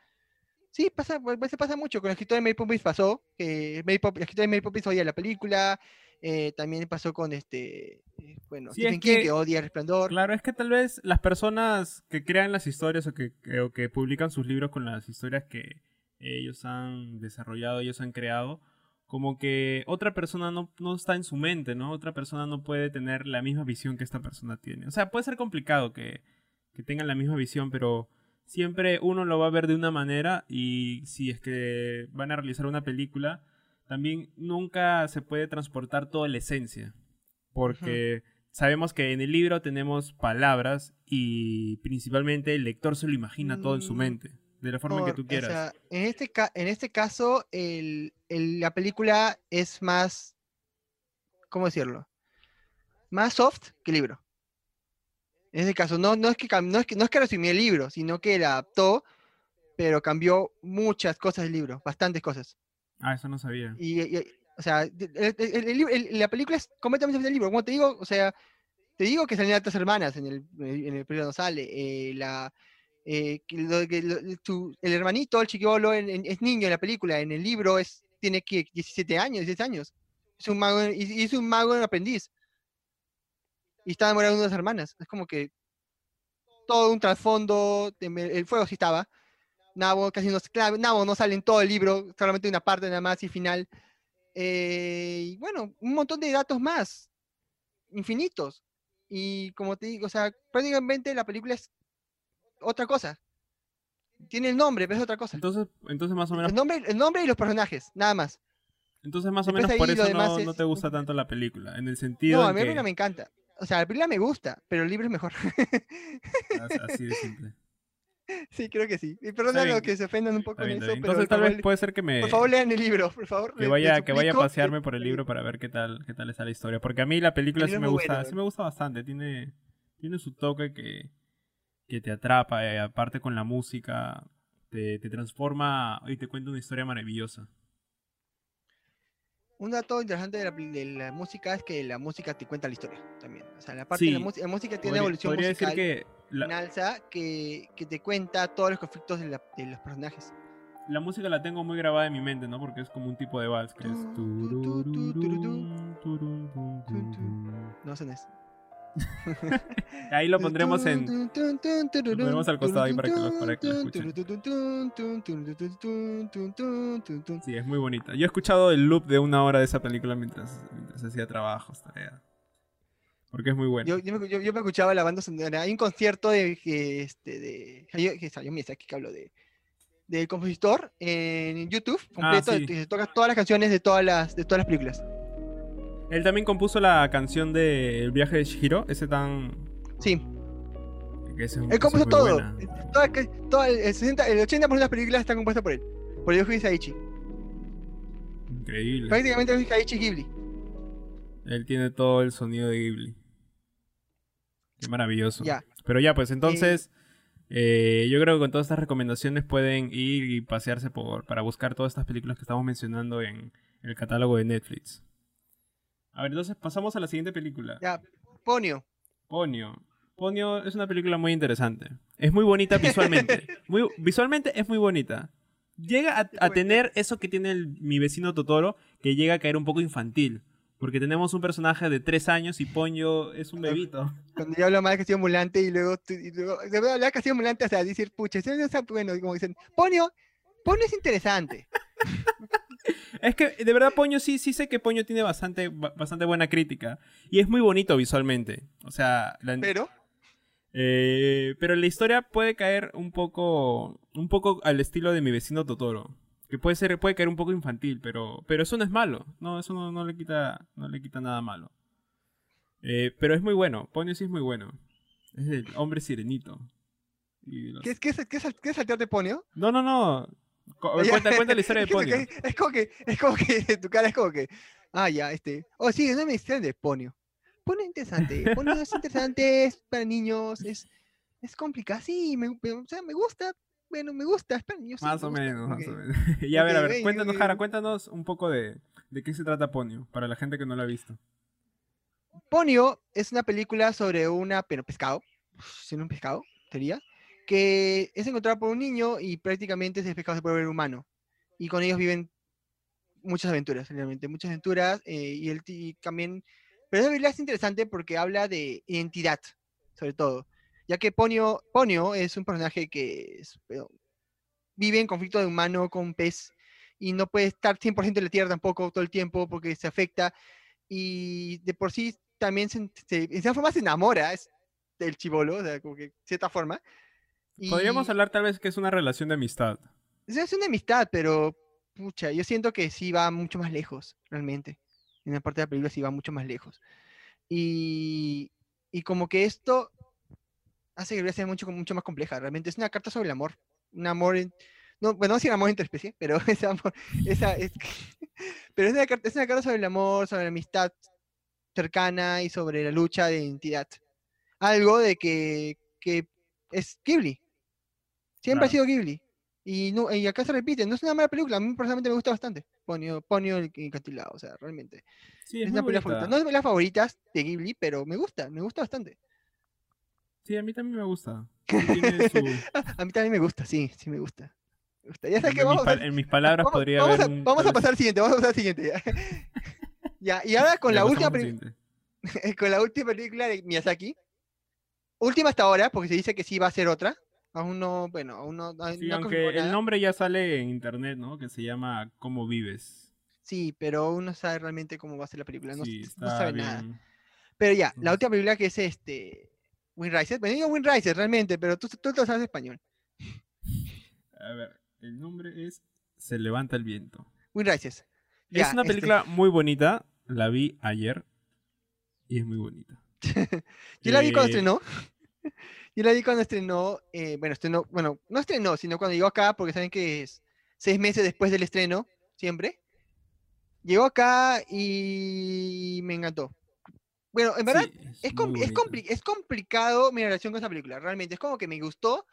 sí, pasa, pues pasa mucho. Con la escritora de Mary Poppins pasó, que Mary Pop, la escritora de Mary Poppins odia la película. Eh, también pasó con este, eh, bueno, Sí, Stephen es King, que- que odia el resplandor. Claro, es que tal vez las personas que crean las historias o que, que- o que publican sus libros con las historias que ellos han desarrollado, ellos han creado, como que otra persona no, no está en su mente, ¿no? Otra persona no puede tener la misma visión que esta persona tiene. O sea, puede ser complicado que, que tengan la misma visión, pero siempre uno lo va a ver de una manera y si es que van a realizar una película, también nunca se puede transportar toda la esencia. Porque sabemos que en el libro tenemos palabras y principalmente el lector se lo imagina todo en su Mm, mente, de la forma que Por- tú quieras. O sea, en este, en este caso, el, el- la película es más, ¿cómo decirlo? Más soft que el libro. En este caso, no, no, es que, no, es que, no es que resumió el libro, sino que la adaptó, pero cambió muchas cosas del libro, bastantes cosas. Ah, eso no sabía. Y, y- o sea, el- el- el la película es completamente diferente del libro. Como te digo, o sea, te digo que salen otras hermanas en el, en el periodo no sale. eh, la, eh, lo- lo- tu- el hermanito, el chiquibolo, en- en- es niño en la película. En el libro es, tiene que 17 años, 10 años. Es un mago, y, es un mago en aprendiz. Y está enamorado de unas hermanas. Es como que todo un trasfondo. El fuego sí estaba. Nabo casi no, claro, Nabo no sale en todo el libro, solamente una parte nada más y final. Eh, y bueno, un montón de datos más, infinitos. Y como te digo, o sea, prácticamente la película es otra cosa. Tiene el nombre, pero es otra cosa. Entonces, entonces más o menos, El nombre, el nombre y los personajes, nada más. entonces más o después menos por eso no, demás no es te gusta tanto la película, en el sentido No, a mí la que- película me encanta. O sea, la película me gusta, pero el libro es mejor. as- así de simple. Sí, creo que sí. Y perdona bien, los que se ofendan un poco en eso, pero Entonces tal vez puede ser que me por favor lean el libro, por favor. que vaya que vaya a pasearme eh, por el libro para ver qué tal qué tal está la historia, porque a mí la película El sí me gusta, bueno, sí me gusta bastante, tiene tiene su toque que que te atrapa, eh, aparte con la música te, te transforma y te cuenta una historia maravillosa. Un dato interesante de la, de la música es que la música te cuenta la historia también. O sea, la parte de la, música, la música tiene Podría, evolución podría musical decir que la, en alza que, que te cuenta todos los conflictos de, la- de los personajes. la música la tengo muy grabada en mi mente, ¿no? Porque es como un tipo de vals que es. No son eso. Ahí lo pondremos en pondremos al costado ahí para que lo- para que lo escuchen. Sí, es muy bonita. Yo he escuchado el loop de una hora de esa película mientras, mientras hacía trabajos, tareas. Porque es muy bueno. Yo, yo, me, yo- yo me escuchaba la banda sonora. Hay un concierto de que este de que Hayao Miyazaki que hablo de del compositor en YouTube completo Ah, sí. y se toca todas las canciones de todas las de todas las películas. Él también compuso la canción de El viaje de Shihiro, ese tan... Sí, que ese es- él compuso todo. Toda- el, el 60, el 80% de las películas están compuestas por él. Por Yoji Saichi. Increíble. Prácticamente Yoji Saichi Ghibli. Él tiene todo el sonido de Ghibli. Qué maravilloso. Ya. Pero ya, pues entonces, eh, yo creo que con todas estas recomendaciones pueden ir y pasearse por para buscar todas estas películas que estamos mencionando en el catálogo de Netflix. A ver, entonces pasamos a la siguiente película. Ya, Ponio. Ponio. Ponio es una película muy interesante. Es muy bonita visualmente. Muy, visualmente es muy bonita. Llega a, a tener eso que tiene el- mi vecino Totoro, que llega a caer un poco infantil. Porque tenemos un personaje de tres años y Ponyo es un bebito. Cuando yo hablo mal de Castillo Ambulante y luego, y luego se ve hablar de Castillo Ambulante hasta decir, pucha, eso no está bueno. Y como dicen, Ponio, Ponio es interesante. Es que de verdad Poño sí, sí sé que Poño tiene bastante, ba- bastante buena crítica. Y es muy bonito visualmente. O sea, la- Pero, eh, pero la historia puede caer un poco, un poco al estilo de mi vecino Totoro. Que puede ser, puede caer un poco infantil, pero, pero eso no es malo. No, eso no, no le quita, no le quita nada malo. Eh, pero es muy bueno. Ponyo sí es muy bueno. Es el hombre sirenito. Y los- ¿qué es, qué qué es, qué es Ponio? No, no, no. Ya. Cuenta, cuenta la historia de Es como Ponyo. que- Es como que, es como que tu cara es como que, ah, ya, este, oh, sí, es una historia de Ponio. Ponio interesante, Ponio es interesante, es para niños, es, es complicado, sí, me, me- o sea, me gusta, bueno, me gusta, es para niños. sí, Más me o menos, más ok. o menos. y a ver, a ver, ven, cuéntanos. Jara, cuéntanos un poco de, de qué se trata Ponyo, para la gente que no lo ha visto. Ponio es una película sobre una, pero pescado, siendo un pescado, sería, que es encontrado por un niño y prácticamente ese pescado se puede ver humano. Y con ellos viven muchas aventuras, realmente, muchas aventuras. eh, y él ti- también, pero esa es interesante porque habla de identidad, sobre todo. Ya que Ponio, Ponio es un personaje que es, vive en conflicto de humano con un pez y no puede estar 100% en la tierra tampoco todo el tiempo porque se afecta y de por sí también se, se- en cierta forma se enamora del chivolo, o sea, como que de cierta forma. Podríamos hablar tal vez que es una relación de amistad. es- es una amistad, pero pucha, yo siento que sí va mucho más lejos, realmente. En la parte de la película sí va mucho más lejos. Y, y como que esto hace que la sea mucho, mucho más compleja. Realmente es una carta sobre el amor. Un amor, en- no, bueno, no decir amor interespecie, pero ese amor, esa es, pero es una, carta, es una carta sobre el amor, sobre la amistad cercana y sobre la lucha de identidad. Algo de que, que es Ghibli. Siempre ha sido Ghibli. Y, no, y acá se repite, no es una mala película, a mí personalmente me gusta bastante. Ponio, Ponio el encantilado, o sea, realmente. Sí, Es, es, una película favorita. No es de las favoritas de Ghibli, pero me gusta, me gusta bastante. Sí, a mí también me gusta. Su- A mí también me gusta, sí, sí me gusta. Me gusta. Ya sabes en, que mis vamos, pa- a- en mis palabras vamos- podría vamos haber a, un- vamos a pasar al siguiente, vamos a pasar al siguiente. Ya, ya y ahora con ya la última con la última película de Miyazaki. Última hasta ahora, porque se dice que sí va a ser otra. Aún no, bueno, aún no. Sí, no aunque el nada. nombre ya sale en internet, ¿no? Que se llama ¿Cómo vives? Sí, pero aún no sabe realmente cómo va a ser la película. No, sí, no sabe nada. bien. Pero ya, la última película que es este. Wind Riser. Bueno, digo Wind Riser realmente, pero tú, tú lo sabes español. A ver, el nombre es Se levanta el viento. Wind Riser. es una este, película muy bonita. La vi ayer. Y es muy bonita. Yo la vi cuando Eh, estrenó. Yo la vi cuando estrenó. eh, bueno, estrenó. Bueno, no estrenó, sino cuando llegó acá, porque saben que es seis meses después del estreno, siempre. Llegó acá y me encantó. Bueno, en verdad, sí, es, es, bonita. compli- es complicado mi relación con esa película, realmente. Es como que me gustó,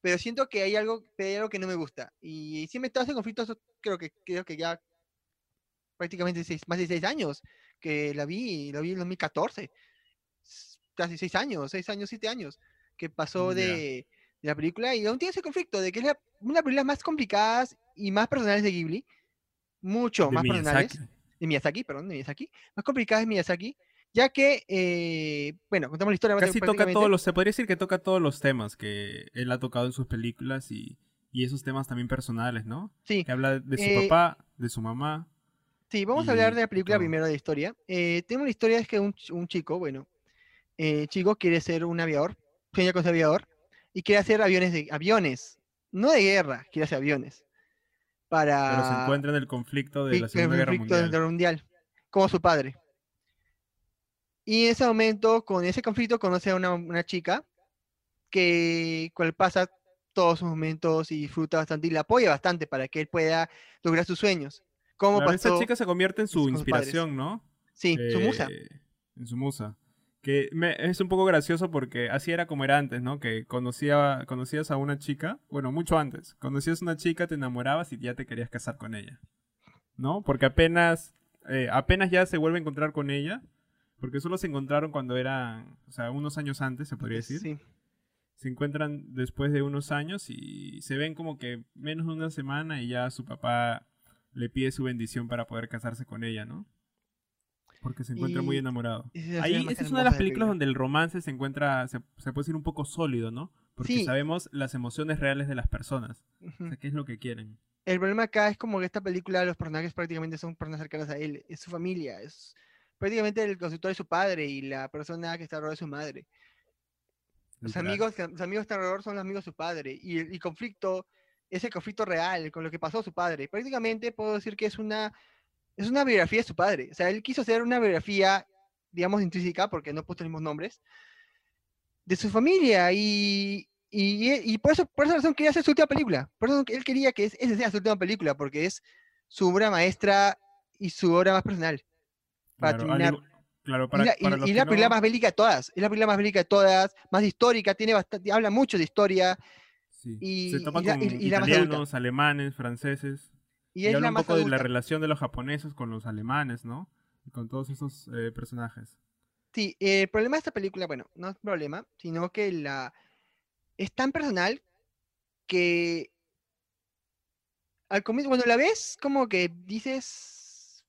pero siento que hay algo, hay algo que no me gusta. Y me estaba en conflicto, creo que, creo que ya prácticamente seis- más de seis años que la vi, la vi en 2014. s- Casi seis años, seis años, siete años que pasó de, de la película y aún tiene ese conflicto de que es la- una de las películas más complicadas y más personales de Ghibli. Mucho De más personales de Miyazaki, perdón, de Miyazaki, más complicada es Miyazaki, ya que, eh, bueno, contamos la historia. Casi toca todos los, se podría decir que toca todos los temas que él ha tocado en sus películas y, y esos temas también personales, ¿no? Sí, Que habla de su Eh, papá, de su mamá. sí, vamos a hablar de la película primero de historia. Eh, tenemos la historia es que un chico, bueno, eh, chico quiere ser un aviador, sueña con ser aviador, y quiere hacer aviones de aviones, no de guerra, quiere hacer aviones. Para Pero se encuentra en el conflicto de la Segunda Guerra Mundial. como su padre. Y en ese momento, con ese conflicto, conoce a una, una chica que cual pasa todos sus momentos y disfruta bastante y la apoya bastante para que él pueda lograr sus suños. Como Claro, esa pasó, chica se convierte en su inspiración, ¿no? Sí, su musa. eh, En su musa. Que me- es un poco gracioso porque así era como era antes, ¿no? Que conocía, conocías a una chica, bueno, mucho antes. Conocías a una chica, te enamorabas y ya te querías casar con ella. ¿No? Porque apenas, eh, apenas ya se vuelve a encontrar con ella. Porque solo se encontraron cuando eran, o sea, unos años antes, se podría decir. Sí. Se encuentran después de unos años y se ven como que menos de una semana y ya su papá le pide su bendición para poder casarse con ella, ¿no? Porque se encuentra muy Y- enamorado. Esa es Ahí, esta es una de las la películas película. donde el romance se encuentra, se, se puede decir un poco sólido, ¿no? Porque Sí. sabemos las emociones reales de las personas. O Ujú. sea, qué es lo que quieren. El problema acá es como que esta película, los personajes prácticamente son personas cercanas a él, es su familia, es prácticamente el consultor de su padre y la persona que está alrededor de su madre. Los literal. amigos, los amigos que están alrededor son los amigos de su padre y el y conflicto, ese conflicto real con lo que pasó a su padre. Prácticamente puedo decir que es una, es una biografía de su padre. O sea, él quiso hacer una biografía, digamos, intrínseca, porque no puso los mismos nombres, de su familia y, y, y por, eso, por esa razón quería hacer su última película. Por eso él quería que es- esa sea su última película, porque es su obra maestra y su obra más personal. para Claro, terminar. igu- claro, Y para, la, y- para y los la que película no- más bélica de todas. Es la película más bélica de todas, más histórica, tiene bastante, habla mucho de historia sí, y- se topan y la- con y- y la italianos, alemanes, franceses. Y Y, es habla la un poco de la relación de los japoneses con los alemanes, ¿no? Y con todos esos eh, personajes. Sí, eh, el problema de esta película, bueno, no es problema, sino que la es tan personal que al comienzo, cuando la ves, como que dices,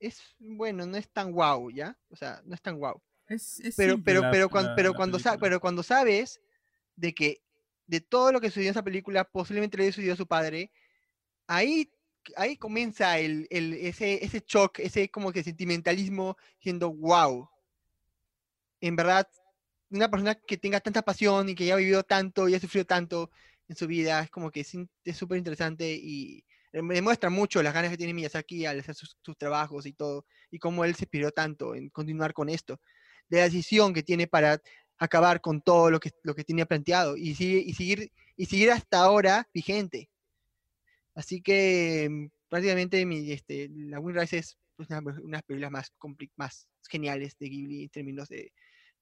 es bueno, no es tan guau, ¿ya? O sea, no es tan guau. Es, es Pero, pero, la- pero, cuan- la- pero, la cuando sa- pero cuando sabes de que de todo lo que sucedió en esa película, posiblemente le haya sucedido a su padre, ahí, ahí comienza el, ese, ese shock, ese como que sentimentalismo, siendo wow. En verdad, una persona que tenga tanta pasión y que ya ha vivido tanto y ha sufrido tanto en su vida, es como que es súper interesante y demuestra mucho las ganas que tiene Miyazaki al hacer sus, sus trabajos y todo, y cómo él se inspiró tanto en continuar con esto, de la decisión que tiene para acabar con todo lo que, lo que tenía planteado y, sigue, y, seguir, y seguir hasta ahora vigente. Así que mm, prácticamente mi, este, la Windrise es pues, una, de las películas más, más geniales de Ghibli en términos de,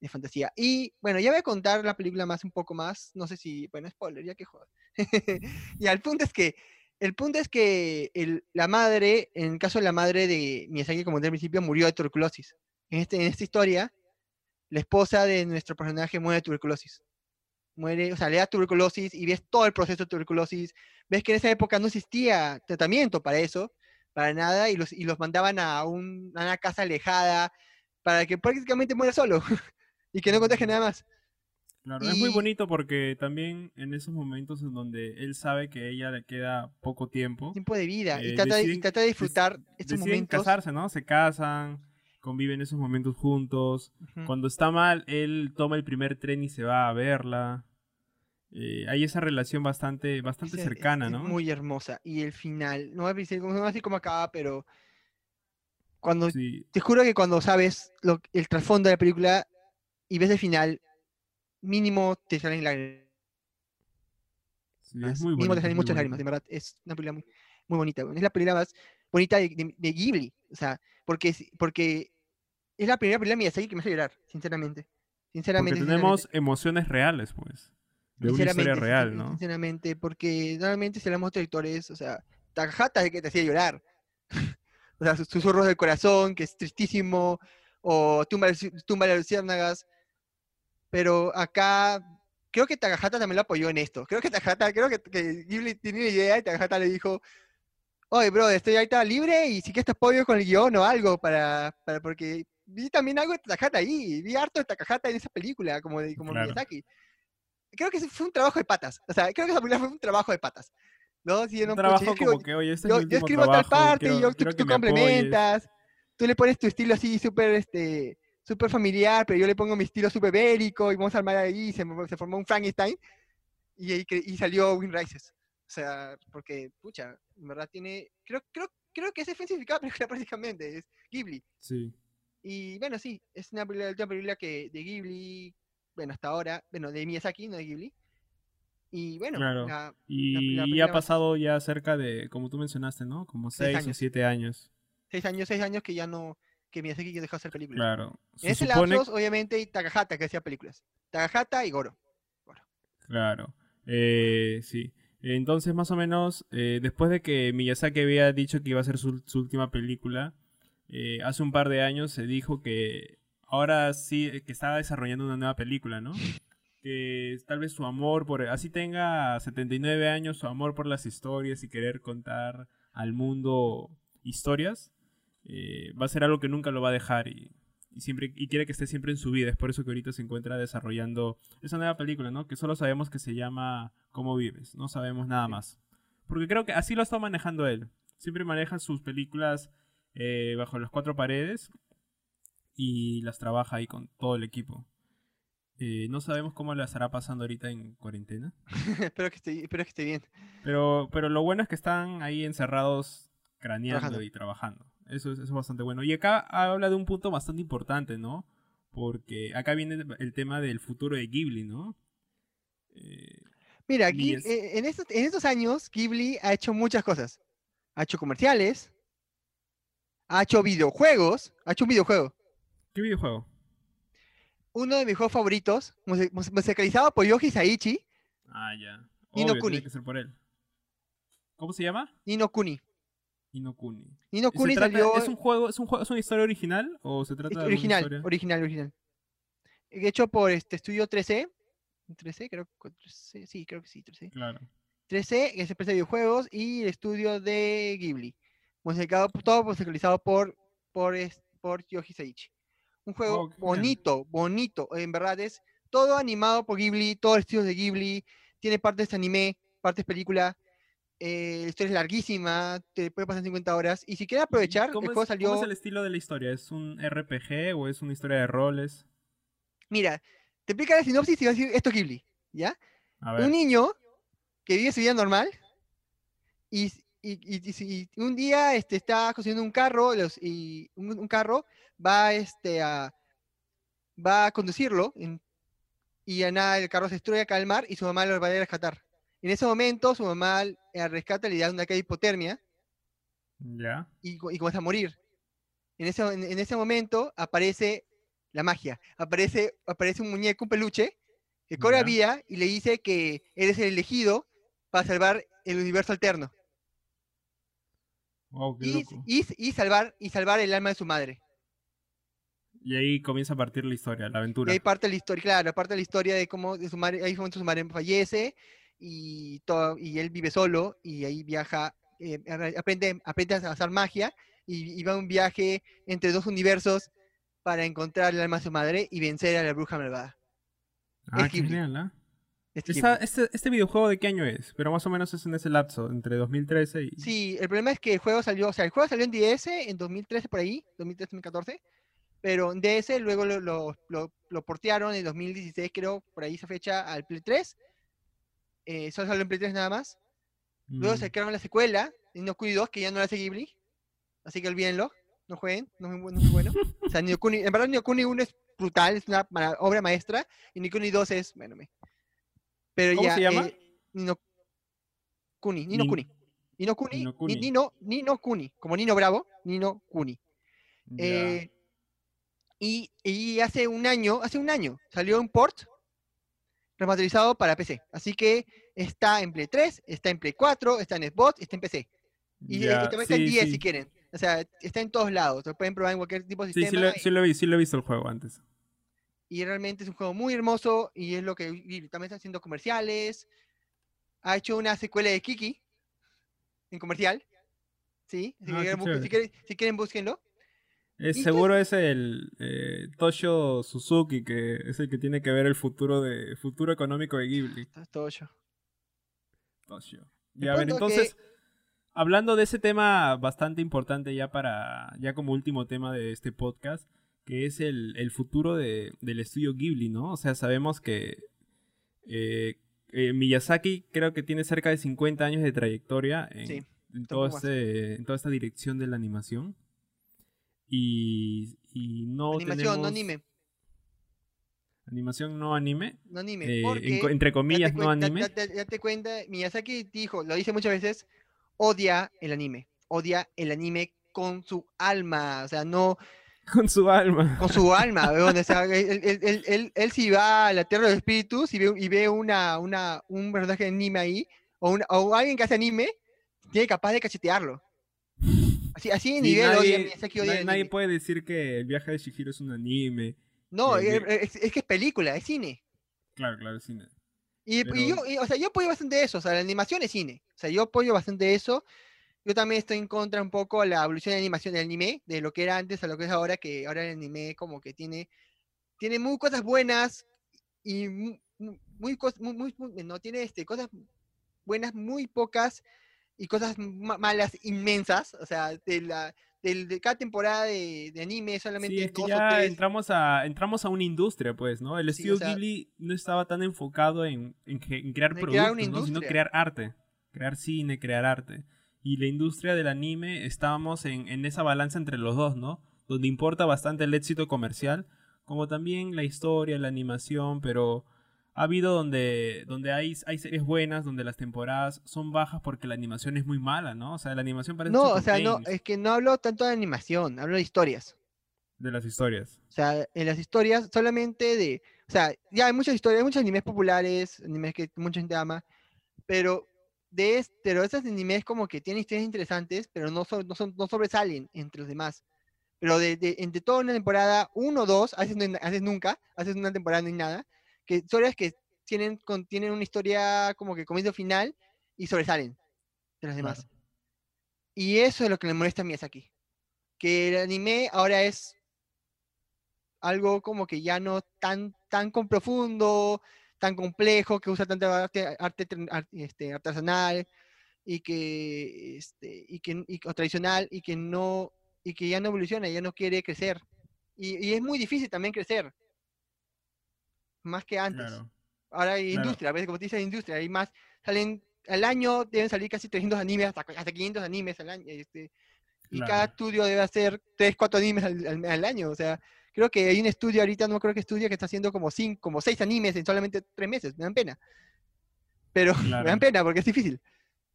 de fantasía. Y bueno, ya voy a contar la película más un poco más, no sé si, bueno, spoiler, ya que joder. y el punto es que, el punto es que el- la madre, en el caso de la madre de Miyazaki, como del principio, murió de tuberculosis. En, este, en esta historia, la esposa de nuestro personaje muere de tuberculosis. Muere, o sea, le da tuberculosis y ves todo el proceso de tuberculosis. Ves que en esa época no existía tratamiento para eso, para nada, y los, y los mandaban a, un- a una casa alejada para que prácticamente muera solo y que no contagie nada más. Claro, es muy bonito porque también en esos momentos en donde él sabe que a ella le queda poco tiempo, Tiempo de vida. y, Eh, trata de, y deciden- trata de disfrutar estos momentos. casarse, ¿no? Se casan, conviven esos momentos juntos. Ujú. Cuando está mal, él toma el primer tren y se va a verla. Eh, hay esa relación bastante, bastante Es- es- cercana, es ¿no? Muy hermosa. Y el final, no voy a decir, no voy a decir cómo acaba, pero cuando Sí, te juro que cuando sabes lo- el trasfondo de la película y ves el final, mínimo te salen lágrimas. sí, es muy mínimo bonito. te salen es muchas lágrimas, de verdad. Es una película muy, muy bonita. Es la película más bonita de, de- de Ghibli. O sea, porque, porque es la primera película de Miyazaki que me hace llorar, sinceramente. Porque Sinceramente. tenemos sinceramente. emociones reales, pues. De una historia real, ¿no? Sinceramente, porque normalmente si hablamos de directores, o sea, Takahata es el que te hacía llorar. o sea, sus susurros del corazón, que es tristísimo, o Tumba, Tumba de Luciérnagas. Pero acá, creo que Takahata también lo apoyó en esto. Creo que Takahata, creo que, que Ghibli tenía una idea y Takahata le dijo, oye, bro, estoy ahorita libre y sí que te apoyo con el guion o algo para, para porque vi también algo de Takahata ahí, vi harto de Takahata en esa película, como, de, como Claro. Miyazaki. Creo que fue un trabajo de patas. O sea, creo que esa película fue un trabajo de patas. ¿No? Sí, Un no, pucha, trabajo yo escribo- como que, oye, este yo, es yo escribo tal trabajo, parte quiero- y yo, tú, tú complementas. Tú le pones tu estilo así súper este, súper familiar, pero yo le pongo mi estilo súper bélico y vamos a armar ahí y se, se formó un Frankenstein y, cre- y salió Wind Rises. O sea, porque, pucha, en verdad tiene. Creo, creo, creo que significado la película prácticamente, es Ghibli. Sí. Y bueno, sí, es una película, la última película que de Ghibli, bueno, hasta ahora, bueno, de Miyazaki, no de Ghibli. Y bueno, Claro. la- Y la ya película ha pasado ya cerca de, como tú mencionaste, ¿no? Como Seis seis o siete años. seis años, seis años que ya no, que Miyazaki dejó de hacer películas. Claro. En Se ese supone- lapsos, obviamente, y Takahata que hacía películas. Takahata y Goro. Claro. Eh, sí. Entonces, más o menos, eh, después de que Miyazaki había dicho que iba a ser su, última película, eh, hace un par de años se dijo que ahora sí, eh, que estaba desarrollando una nueva película, ¿no? Que tal vez su amor por... Así tenga 79 años, su amor por las historias y querer contar al mundo historias, eh, va a ser algo que nunca lo va a dejar y, y siempre y quiere que esté siempre en su vida. Es por eso que ahorita se encuentra desarrollando esa nueva película, ¿no? Que solo sabemos que se llama Cómo vives, no sabemos nada Sí. más. Porque creo que así lo está manejando él. Siempre maneja sus películas eh, bajo las cuatro paredes y las trabaja ahí con todo el equipo. Eh, no sabemos cómo la estará pasando ahorita en cuarentena. espero, que esté, espero que esté bien. Pero, pero lo bueno es que están ahí encerrados craneando Trabajando. y trabajando. Eso es, eso es bastante bueno. Y acá habla de un punto bastante importante, ¿no? Porque acá viene el tema del futuro de Ghibli, ¿no? Eh, Mira, es- eh, en, estos, en estos años, Ghibli ha hecho muchas cosas. Ha hecho comerciales, ha hecho videojuegos, ha hecho un videojuego. ¿Qué videojuego? Uno de mis juegos favoritos, musicalizado por Yoji Saichi, Ah, ya. Obvio, Kuni. tiene que ser por él. ¿Cómo se llama? Nino Kuni. Inokuni. Nino ¿Y se Kuni trata- salió ¿Es un juego, es un juego, es una historia original o se trata es de original, original, original. Hecho por este estudio 13. 13, creo que 13, sí, creo que sí, 13. Claro. 13, que es empresa de videojuegos, y el estudio de Ghibli. Musicado, todo musicalizado por, por, por Yoji Saichi. Un juego Oh, bonito, bonito. En verdad es todo animado por Ghibli, todo el estilo de Ghibli. Tiene partes anime, partes película. Eh, la historia es larguísima, te puede pasar 50 horas. Y si quieres aprovechar, el ¿Cómo juego es, cómo salió. es el estilo de la historia? ¿Es un RPG o es una historia de roles? Mira, te explica la sinopsis y vas a decir: esto es Ghibli. ¿Ya? A un niño que vive su vida normal y, y- y- un día este, está construyendo un carro los- y un, un carro va, este, a, va a conducirlo en- y a nada el carro se destruye acá al mar y su mamá lo va a rescatar. En ese momento su mamá eh, rescata le da una caída de hipotermia Ya. y, y comienza a morir. En ese, en, en ese momento aparece la magia, aparece, aparece un muñeco, un peluche, que cobra Ya. vida y le dice que eres el elegido para salvar el universo alterno Wow, qué y, loco. y- y salvar, y salvar el alma de su madre. Y ahí comienza a partir la historia, la Y aventura. ahí parte la historia, claro, parte la historia de cómo de su madre, ahí su madre fallece y, todo, y él vive solo y ahí viaja, eh, aprende, aprende a hacer magia y, y va a un viaje entre dos universos para encontrar el alma de su madre y vencer a la bruja malvada. ah, es qué genial, ¿ah? Este Esta- Ghibli. este, ¿Este videojuego de qué año es? Pero más o menos es en ese lapso, entre 2013 y... Sí, el problema es que el juego salió, o sea, el juego salió en DS en 2013 por ahí, 2013-2014, pero en DS luego lo, lo, lo- lo portearon en 2016, creo, por ahí esa fecha, al Play 3. Eh, solo salió en Play 3 nada más. Luego Mm, sacaron la secuela, Nino Kuni 2, que ya no la hace Ghibli, así que olvídenlo, no jueguen, no es muy, no es muy bueno. O sea, Nino Kuni, en verdad Nino Kuni 1 es brutal, es una obra maestra, y Nino Kuni 2 es, bueno, me... Pero ¿Cómo ya, se llama? eh, Nino Kuni, Nino Nin- Kuni. Nino Kuni, Nino Ni- Kuni. Nino, Nino Kuni, como Nino Bravo, Nino Kuni. Eh, y, y hace un año, hace un año, salió un port remasterizado para PC. Así que está en Play 3, está en Play 4, está en Xbox, está en PC. Y, también está en sí, 10 sí. si quieren. O sea, está en todos lados. Lo pueden probar en cualquier tipo de sistema. sí, lo, sí, lo vi, sí lo he visto el juego antes. Y realmente es un juego muy hermoso. Y es lo que y también está haciendo comerciales. Ha hecho una secuela de Kiki en comercial. Sí, si, Ah, quieren, si quieren- si quieren, búsquenlo. Es, seguro es el eh, Toshio Suzuki, que es el que tiene que ver el futuro de futuro económico de Ghibli. Toshio. El Y a ver, que- entonces, hablando de ese tema bastante importante ya para, ya como último tema de este podcast, que es el, el futuro de- del estudio Ghibli, ¿no? O sea, sabemos que eh, eh, Miyazaki creo que tiene cerca de 50 años de trayectoria en, Sí, todo este- en toda esta dirección de la animación. Y, y no Animación, no anime. Animación no anime. No anime. eh, porque entre comillas, no anime. da- date cuenta, Miyazaki dijo, lo dice muchas veces, odia el anime. Odia el anime con su alma. O sea, no. Con su alma. Con su alma, weón, o sea, él, él, él, él, él si va a la Tierra de los Espíritus y ve, y ve una, una, un personaje de anime ahí, o, una- o alguien que hace anime, tiene capaz de cachetearlo. Así, así de nivel nadie, odia Miyazaki nadie- puede decir que el viaje de Shihiro es un anime. No, es, es- es que es película, es cine. Claro, claro, es cine. Y, y Pero- yo, y, o sea, yo apoyo bastante eso, o sea, la animación es cine. O sea, yo apoyo bastante eso. Yo también estoy en contra un poco de la evolución de animación del anime, de lo que era antes a lo que es ahora, que ahora el anime como que tiene, tiene muy cosas buenas y mu- mu- muy, muy, muy- muy- no tiene este, cosas buenas muy pocas y cosas ma- malas inmensas. O sea, de la del- de cada temporada de, de anime solamente Sí, es que ya tres. entramos a, entramos a una industria, pues, ¿no? El Sí, estudio o sea- Ghibli no estaba tan enfocado en, en en crear productos, crear ¿no? sino crear arte, crear cine, crear arte. Y la industria del anime estábamos en, en esa balanza entre los dos, ¿no? Donde importa bastante el éxito comercial, como también la historia, la animación, pero ha habido donde, donde hay, hay series buenas, donde las temporadas son bajas porque la animación es muy mala, ¿no? O sea, la animación parece No, o sea, no, es que no hablo tanto de animación, hablo de historias. de las historias. O sea, en las historias solamente de, o sea, ya hay muchas historias, hay muchos animes populares, animes que mucha gente ama, pero de es- pero esos animes como que tienen historias interesantes, pero no son, no son, no sobresalen entre los demás. Pero de, de- entre toda una temporada, uno o dos, a veces nunca, a veces una temporada no hay nada, que historias que tienen, contienen una historia como que comienzo final y sobresalen de las demás. Claro. Y eso es lo que le molesta a Miyazaki. Que el anime ahora es algo como que ya no tan, tan con profundo, tan complejo, que usa tanta arte, este, artesanal y que, este, y que y- o tradicional y que no y que ya no evoluciona, ya no quiere crecer. Y, y es muy difícil también crecer. Más que antes. Claro. Ahora hay Claro. industria, a veces como te dice hay industria, hay más, salen al año deben salir casi 300 animes, hasta, hasta 500 animes al año, este, y cada Claro. estudio debe hacer 3, 4 animes al, al- al año, o sea, creo que hay un estudio ahorita, no creo que estudio, que está haciendo como 5, como 6 animes en solamente 3 meses, me dan pena. Pero me dan pena porque es difícil.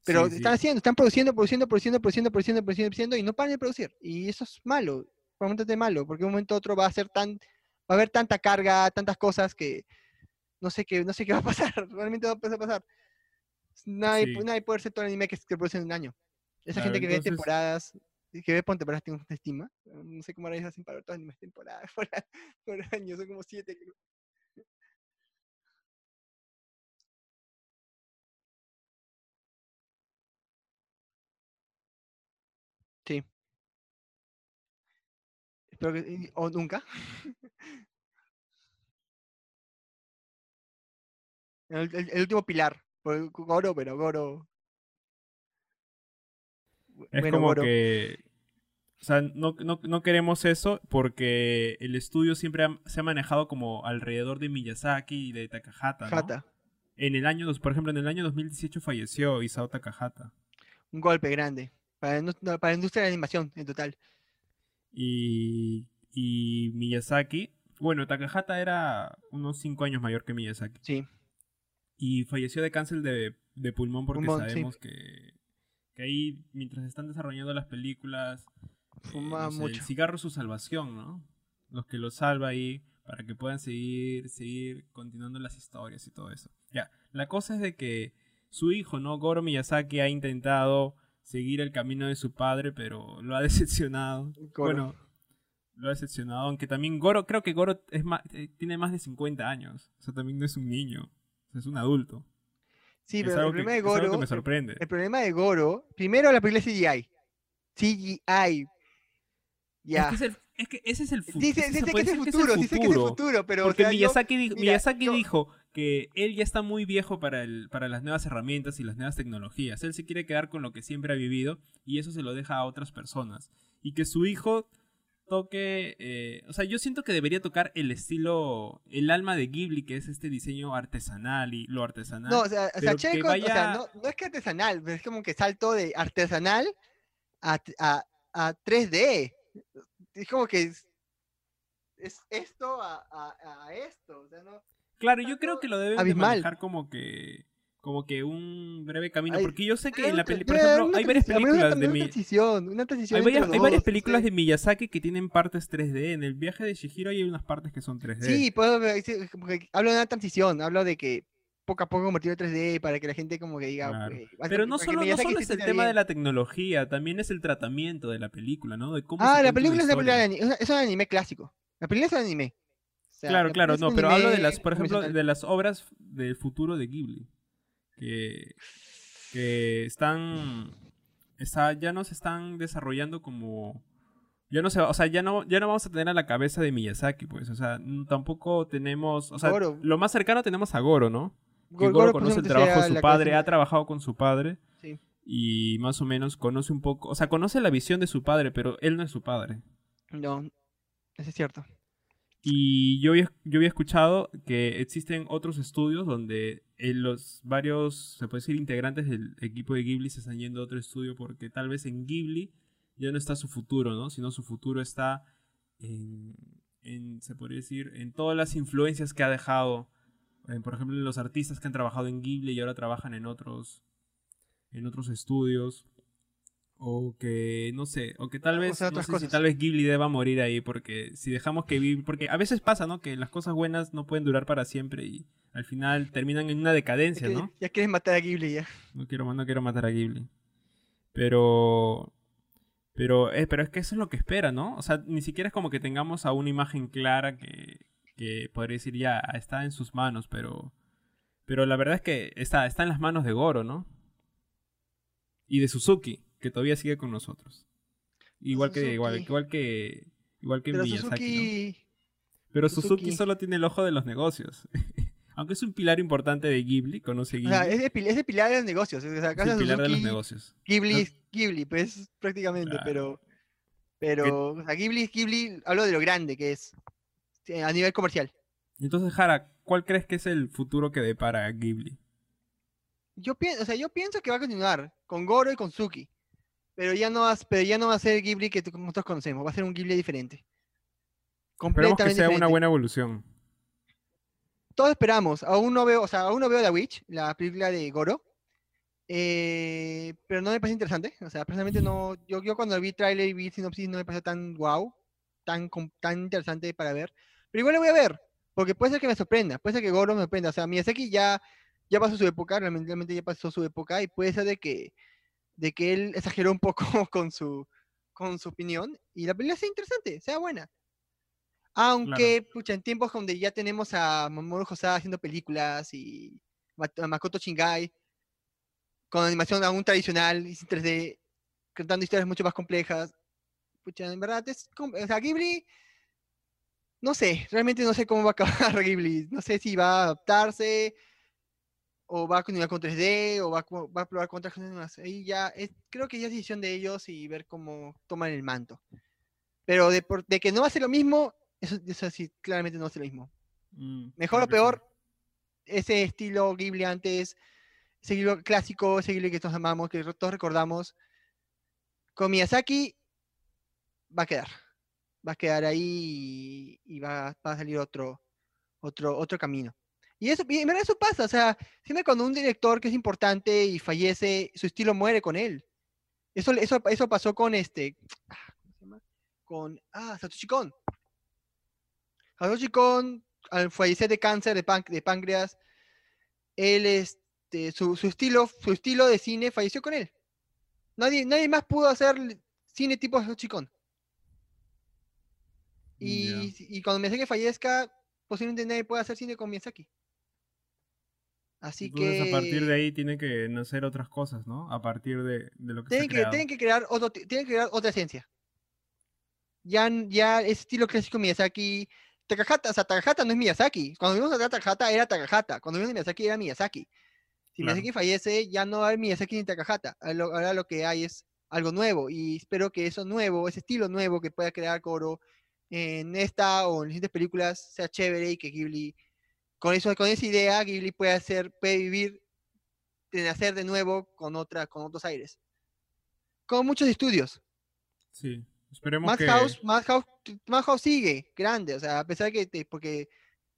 Pero Sí, están sí. haciendo, están produciendo, produciendo, produciendo, produciendo, produciendo, produciendo, produciendo, y no paran de producir. Y eso es malo, realmente malo, porque un momento a otro va a ser tan, va a haber tanta carga, tantas cosas que no sé qué, no sé qué va a pasar, realmente va a pasar. Nadie, Sí. nadie puede hacer todo el anime que, que produce en un año. Esa Claro, gente que ve temporadas, que ve por temporadas tiene una estima. No sé cómo ahora hacen para ver todos los animes temporadas por, por año, son como siete. creo. Sí. Espero que, o nunca. El, el- el último pilar. Goro, pero Goro. Es bueno, como Goro. que. O sea, no, no, no queremos eso porque el estudio siempre ha- se ha manejado como alrededor de Miyazaki y de Takahata. ¿no? Hata. En el año, por ejemplo, en el año 2018 falleció Isao Takahata. Un golpe grande. Para, la para industria de la animación en total. Y, y Miyazaki. Bueno, Takahata era unos 5 años mayor que Miyazaki. Sí. Y falleció de cáncer de, de pulmón porque Pulmón, sí. sabemos que, que ahí, mientras están desarrollando las películas, eh, no sé, mucho. el cigarro es su salvación, ¿no? Los que lo salva ahí para que puedan seguir, seguir continuando las historias y todo eso. Ya, la cosa es de que su hijo, ¿no? Goro Miyazaki ha intentado seguir el camino de su padre, pero lo ha decepcionado. Goro. Bueno, lo ha decepcionado, aunque también Goro, creo que Goro es más, eh, tiene más de 50 años. O sea, también no es un niño, es un adulto. Sí, es pero algo el que- problema de es algo que Goro. me el- sorprende. El problema de Goro. Primero la película es CGI. CGI. Ya. Es, que es, el- es que ese es el futuro. Dice, dice que es el futuro, dice que es el futuro, pero o Porque yo- Miyazaki, di- mira, Miyazaki yo- dijo que él ya está muy viejo para, el, para las nuevas herramientas y las nuevas tecnologías. Él se quiere quedar con lo que siempre ha vivido y eso se lo deja a otras personas. Y que su hijo toque... eh, o sea, yo siento que debería tocar el estilo, el alma de Ghibli, que es este diseño artesanal y lo artesanal. No, o sea, o sea, con- o sea, no, no es que artesanal, pero es como que salto de artesanal a, a, a 3D. Es como que es, es esto a, a, a esto. O sea, no, Claro, yo creo que lo deben de manejar como que como que un breve camino. Ay, porque yo sé que en la peli, por ejemplo, hay varias películas de una mi, transición, una transición hay varias, hay varias películas de Miyazaki que tienen partes 3D. En el viaje de Shihiro hay unas partes que son 3D. Sí, puedo hablo de una transición, hablo de que poco a poco convertirlo en 3D para que la gente como que diga... Claro. "Güey, va a Pero no solo, no Miyazaki solo es el tema de bien". la tecnología, también es el tratamiento de la película, ¿no? De cómo se Ah, la película es película ani- es un anime clásico. La película es un anime. O sea, Claro, la claro, película no, pero hablo de las, por ejemplo, de las obras del futuro de Ghibli. Que, que están, está, ya no se están desarrollando como... Ya no se va- o sea, ya no, ya no vamos a tener a la cabeza de Miyazaki, pues, o sea, tampoco tenemos, o sea, Goro. lo más cercano tenemos a Goro, ¿no? Que Goro Goro conoce el trabajo de su padre, ha trabajado con su padre Sí. y más o menos conoce un poco, o sea, conoce la visión de su padre, pero él no es su padre. No, eso es cierto. Y yo había, yo había escuchado que existen otros estudios donde eh, los varios, se puede decir, integrantes del equipo de Ghibli se están yendo a otro estudio porque tal vez en Ghibli ya no está su futuro, ¿no? Sino su futuro está en, se podría decir, en todas las influencias que ha dejado, por ejemplo, los artistas que han trabajado en Ghibli y ahora trabajan en otros, en otros estudios. O que, no sé, o que tal O vez, sea, no sé si tal vez Ghibli deba morir ahí, porque si dejamos que Ghibli, porque a veces pasa, ¿no? Que las cosas buenas no pueden durar para siempre y al final terminan en una decadencia, ¿no? ya quieren matar a Ghibli ya. No quiero, no quiero matar a Ghibli. Pero, pero, eh, pero es que eso es lo que espera, ¿no? O sea, ni siquiera es como que tengamos a una imagen clara que, que podría decir ya está en sus manos, pero, pero la verdad es que está, está en las manos de Goro, ¿no? Y de Suzuki, que todavía sigue con nosotros. Igual que, igual, que, igual que Pero Miyazaki. Pero Suzuki. Suzuki. solo tiene el ojo de los negocios. Aunque es un pilar importante de Ghibli, conoce O Ghibli. sea, es de, es de pilar de los negocios. O sea, es el pilar de los negocios. Ghibli es Ghibli, pues prácticamente, Claro. pero... Pero, o sea, Ghibli es Ghibli, hablo de lo grande que es a nivel comercial. Entonces, Jara, ¿cuál crees que es el futuro que depara Ghibli? Yo pienso, o sea, yo pienso que va a continuar con Goro y con Suki. Pero ya no va, pero ya no va a ser el Ghibli que nosotros conocemos, va a ser un Ghibli diferente. Esperemos que Completamente sea una diferente. buena evolución. Todos esperamos, aún no veo, o sea, aún no veo The Witch, la película de Goro. eh, pero no me parece interesante. O sea, personalmente no. Yo, yo cuando vi trailer y vi sinopsis no me pareció tan wow, tan, tan interesante para ver. Pero igual lo voy a ver, porque puede ser que me sorprenda, puede ser que Goro me sorprenda. O sea, Miyazaki ya, ya pasó su época, realmente realmente ya pasó su época, y puede ser de que, de que él exageró un poco con su, con su opinión, y la película sea interesante, sea buena. Aunque, pucha, en tiempos donde ya tenemos a Mamoru Hosoda haciendo películas y a Makoto Shingai con animación aún tradicional y sin 3D, contando historias mucho más complejas. Pucha, en verdad es. O sea, Ghibli. No sé, realmente no sé cómo va a acabar Ghibli. No sé si va a adaptarse o va a continuar con 3D o va va a probar con otras cosas nuevas. Ahí ya es, creo que ya es decisión de ellos y ver cómo toman el manto. Pero de, por- de que no va a ser lo mismo, eso, eso sí, claramente no va a ser lo mismo. Mm, Mejor o que sí. peor, ese estilo Ghibli antes, ese Ghibli clásico, ese Ghibli que todos amamos, que todos recordamos, con Miyazaki va a quedar. Va a quedar ahí y, y va, va a salir otro, otro, otro camino. Y eso, y en verdad eso pasa, o sea, siempre cuando un director que es importante y fallece, su estilo muere con él. Eso, eso, eso pasó con este, ¿cómo se llama? Con, ah, Satoshi Kon. Satoshi Kon, al fallecer de cáncer de, pan- de páncreas, él, este, su, su estilo, su estilo de cine falleció con él. Nadie, nadie más pudo hacer cine tipo Satoshi Kon. Y, y cuando Miyazaki fallezca, posiblemente nadie pueda hacer cine con Miyazaki. Así Entonces, que, a partir de ahí tienen que nacer otras cosas, ¿no? A partir de, de lo que se ha tienen, que, creado. tienen que crear otro, ti- tienen que crear otra esencia. Ya, ya ese estilo clásico Miyazaki. Takahata, o sea, Takahata no es Miyazaki. Cuando vimos a Takahata era Takahata. Cuando vimos a Miyazaki era Miyazaki. Si Claro. Miyazaki fallece, ya no hay Miyazaki ni Takahata. Ahora lo, ahora lo que hay es algo nuevo. Y espero que eso nuevo, ese estilo nuevo que pueda crear Koro en esta o en las siguientes películas sea chévere y que Ghibli, con, eso, con esa idea, Ghibli puede hacer, puede vivir, de nacer de nuevo con, otra, con otros aires. Con muchos estudios. Sí. Esperemos que... Madhouse, Madhouse, Madhouse sigue grande, o sea, a pesar que, te- porque,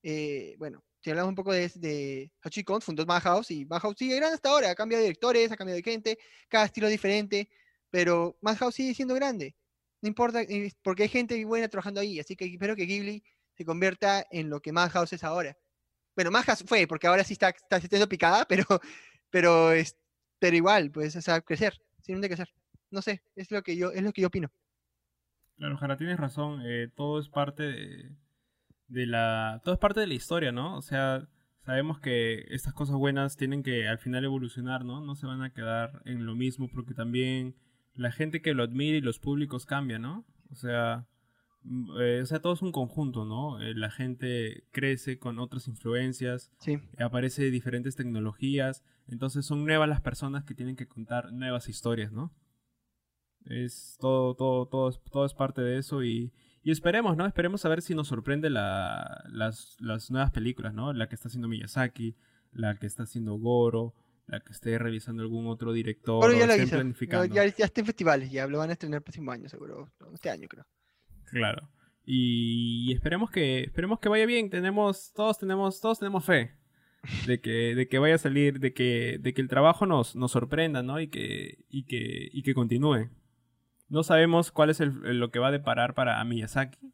eh, bueno, si hablamos un poco de, de Hachi Kon, fundó Madhouse y Madhouse sigue grande hasta ahora, ha cambiado de directores, ha cambiado de gente, cada estilo es diferente, pero Madhouse sigue siendo grande. No importa, eh, porque hay gente buena trabajando ahí, así que espero que Ghibli se convierta en lo que Madhouse es ahora. Bueno, Madhouse fue, porque ahora sí está, está siendo picada, pero, pero, es, pero igual, pues, o sea, crecer, simplemente crecer. No sé, es lo que yo, es lo que yo opino. Claro, Jara, tienes razón, eh, todo es parte de, de la... Todo es parte de la historia, ¿no? O sea, sabemos que estas cosas buenas tienen que al final evolucionar, ¿no? No se van a quedar en lo mismo porque también la gente que lo admira y los públicos cambian, ¿no? O sea, eh, o sea, todo es un conjunto, ¿no? Eh, la gente crece con otras influencias, Sí. aparece diferentes tecnologías, entonces son nuevas las personas que tienen que contar nuevas historias, ¿no? Es todo, todo, todo, es, todo es parte de eso y, y esperemos, ¿no? Esperemos a ver si nos sorprende la, las, las nuevas películas, ¿no? La que está haciendo Miyazaki, la que está haciendo Goro, la que esté realizando algún otro director. Ya estén hizo. planificando. Ya, ya está en festivales, ya lo van a estrenar el próximo año, seguro. Este año, creo. Claro. Y esperemos que esperemos que vaya bien. Tenemos todos tenemos todos tenemos fe de que de que vaya a salir, de que de que el trabajo nos nos sorprenda, ¿no? Y que y que y que continúe. No sabemos cuál es el, lo que va a deparar para Miyazaki,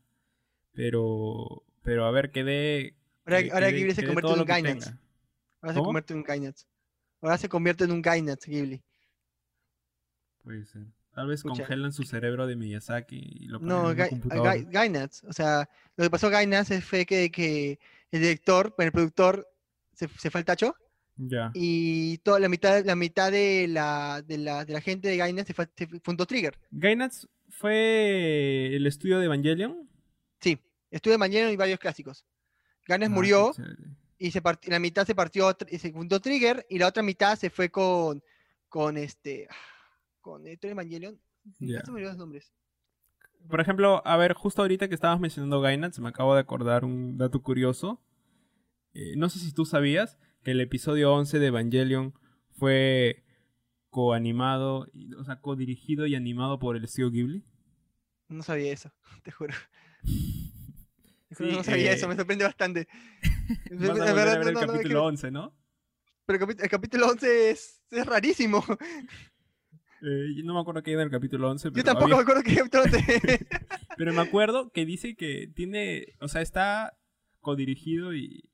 pero pero a ver que dé Ahora, que- ahora Ghibli se convierte en un tenga. Ahora se convierte en un Gainax. Ahora se convierte en un Gainax, Ghibli. Puede ser. Tal vez Escucha. congelan su cerebro de Miyazaki y lo ponen No, en Gai- computadora. Gai- Gainax. O sea, lo que pasó a Gainax es- fue que, que el director, bueno, el productor, se, se fue al tacho Ya. y toda la mitad, la mitad de la, de la, de la gente de Gainax se, fue, se fundó Trigger. Gainax fue el estudio de Evangelion. Sí, estuve mañana y varios clásicos. Gainax Ah, murió y se part- la mitad se partió y se fundó Trigger y la otra mitad se fue con con este con eh, Evangelion. Ya. Ya se me olvidó los nombres. Por ejemplo, a ver, justo ahorita que estabas mencionando Gainax, me acabo de acordar un dato curioso. Eh, no sé si tú sabías que el episodio 11 de Evangelion fue coanimado, o sea, co-dirigido y animado por el estudio Ghibli. No sabía eso, te juro. Sí, no sabía eso, eh, me sorprende bastante. Vas a ver el no, no, es que- capítulo 11, ¿no? Pero el capítulo 11 es, es rarísimo. Eh, yo no me acuerdo qué hay en el capítulo 11, pero, Yo tampoco había- me acuerdo el capítulo 11. pero me acuerdo que dice que tiene, o sea, está codirigido y,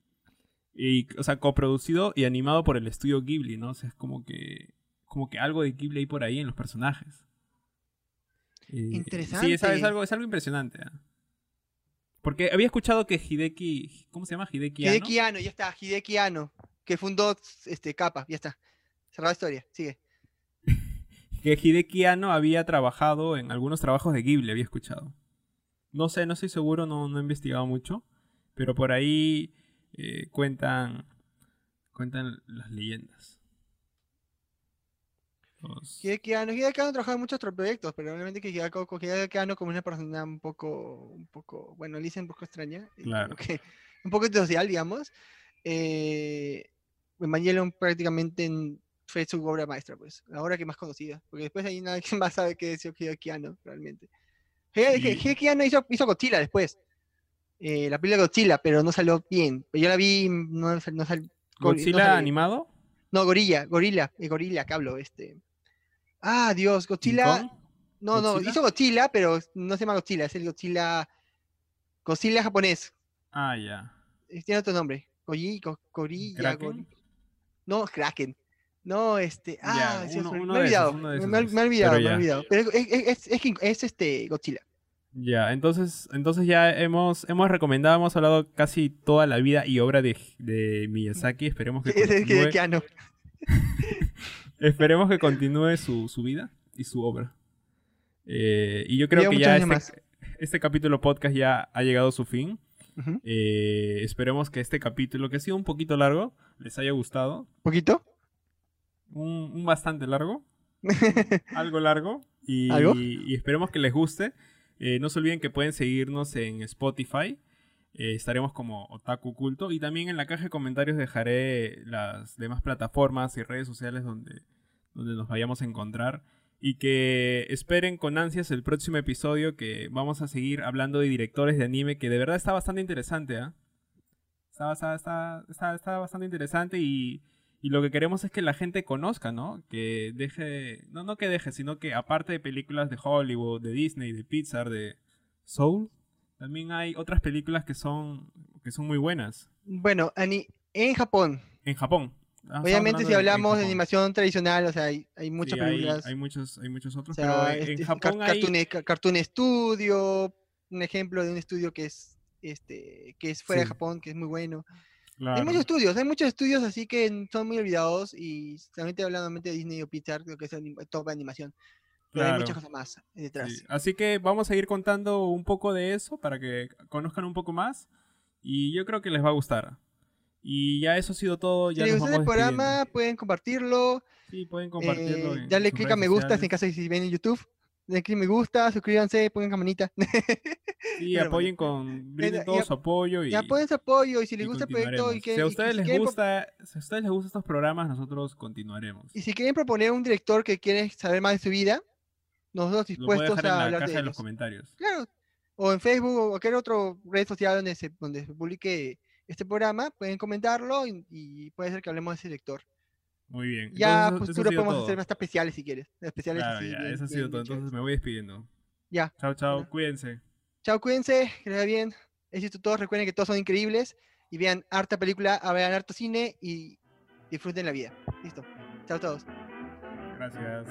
y, o sea, coproducido y animado por el estudio Ghibli, ¿no? O sea, es como que, como que algo de Ghibli hay por ahí en los personajes. Eh, Sí, es, Interesante. es algo, es algo impresionante. ¿ah? Porque había escuchado que Hideki, ¿cómo se llama? Hideki Anno? Hideki Anno, ya está, Hideki Anno, que fundó este, Kappa, ya está. Cerrada historia, sigue. Que Hideki Anno había trabajado en algunos trabajos de Ghibli, había escuchado. No sé, no estoy seguro, no, no he investigado mucho, pero por ahí eh, cuentan cuentan las leyendas. Los- Hideki Anno, Hideki Anno trabajaba en muchos otros proyectos, pero realmente que Hideki Anno- como una persona un poco, un poco, bueno, le dicen un poco extraña, como Claro. que un poco social, digamos. Eh, Evangelion prácticamente en- fue su obra maestra, pues, la obra que más conocida, porque después ahí nadie más sabe qué es Hideki Anno, realmente. Hide- Y- Hideki Anno hizo, hizo Godzilla después, eh, la película Godzilla, pero no salió bien. Yo la vi, no, no ¿Godzilla salió bien. animado? No, Gorilla, Gorila, eh, Gorila, que hablo, este. Ah, Dios, ¿King Godzilla. No, no, ¿Godzilla? hizo Godzilla, pero no se llama Godzilla, es el Godzilla. Godzilla japonés. Ah, ya. eh, Tiene otro nombre. Goyi, go- Gorilla, No, Kraken. No, este. Ah, Ya, uno- me- uno me he esos, olvidado. Me, esos me- es, me he olvidado, me he olvidado. Pero es, es- este Godzilla. Ya, entonces, entonces ya hemos, hemos recomendado, hemos hablado casi toda la vida y obra de, de Miyazaki. Esperemos que Es continúe, Anno. esperemos que continúe su, su vida y su obra. Eh, y yo creo que ya este, este capítulo podcast ya ha llegado a su fin. Eh, esperemos que este capítulo, que ha sido un poquito largo, les haya gustado. ¿Poquito? Un, un bastante largo. algo largo. Y, ¿Algo? y esperemos que les guste. Eh, no se olviden que pueden seguirnos en Spotify. Eh, estaremos como Otaku Culto. Y también en la caja de comentarios dejaré las demás plataformas y redes sociales donde, donde nos vayamos a encontrar. Y que esperen con ansias el próximo episodio que vamos a seguir hablando de directores de anime que de verdad está bastante interesante. Está Está, está, está, está, está bastante interesante y, y lo que queremos es que la gente conozca, ¿no? Que deje, no, no que deje, sino que aparte de películas de Hollywood, de Disney, de Pixar, de Soul, también hay otras películas que son, que son muy buenas. Bueno, ani- en Japón, En Japón. Ah, obviamente si de- hablamos de animación tradicional, o sea, hay, hay muchas Sí, hay- películas. Hay, muchos, hay muchos o otros, sea, pero en, este, en Japón hay... Cartoon, Ca- Cartoon Studio, un ejemplo de un estudio que es este que es fuera de. Japón, que es muy bueno. Hay Claro. muchos estudios, hay muchos estudios así que son muy olvidados y solamente hablando de Disney o Pixar, creo que es anim- top de animación. Pero hay Claro. muchas cosas más detrás. Sí, Así que vamos a ir contando un poco de eso para que conozcan un poco más y yo creo que les va a gustar. Y ya eso ha sido todo. Si Ya les nos gustó el vamos programa, pueden compartirlo, Sí, pueden compartirlo. eh, darle clic a me gusta en caso de si ven en YouTube. Denle clic a me gusta, suscríbanse, pongan campanita. Pero apoyen con. Brinden y todo su apoyo y. Y apoyen su apoyo y si y les gusta el proyecto y que si a y ustedes les gusta, si a ustedes les gustan estos programas, nosotros continuaremos. y si quieren proponer un director que quiere saber más de su vida, nosotros Lo dispuestos dejar en a la hablar caja de de los comentarios. Claro. O en Facebook o cualquier otra red social donde se, donde se publique este programa, pueden comentarlo y, y puede ser que hablemos de ese director. Muy bien. Ya Entonces, pues podemos todo. hacer hasta especiales si quieres. Especiales Claro, así. ya, bien- eso ha bien- sido todo. Entonces me voy despidiendo. Ya. Chao, chao. Bueno. Cuídense. Chao, cuídense, que les vaya bien. Éxito todos, recuerden que todos son increíbles y vean harta película, vean harto cine y disfruten la vida. Listo. Chao a todos. Gracias.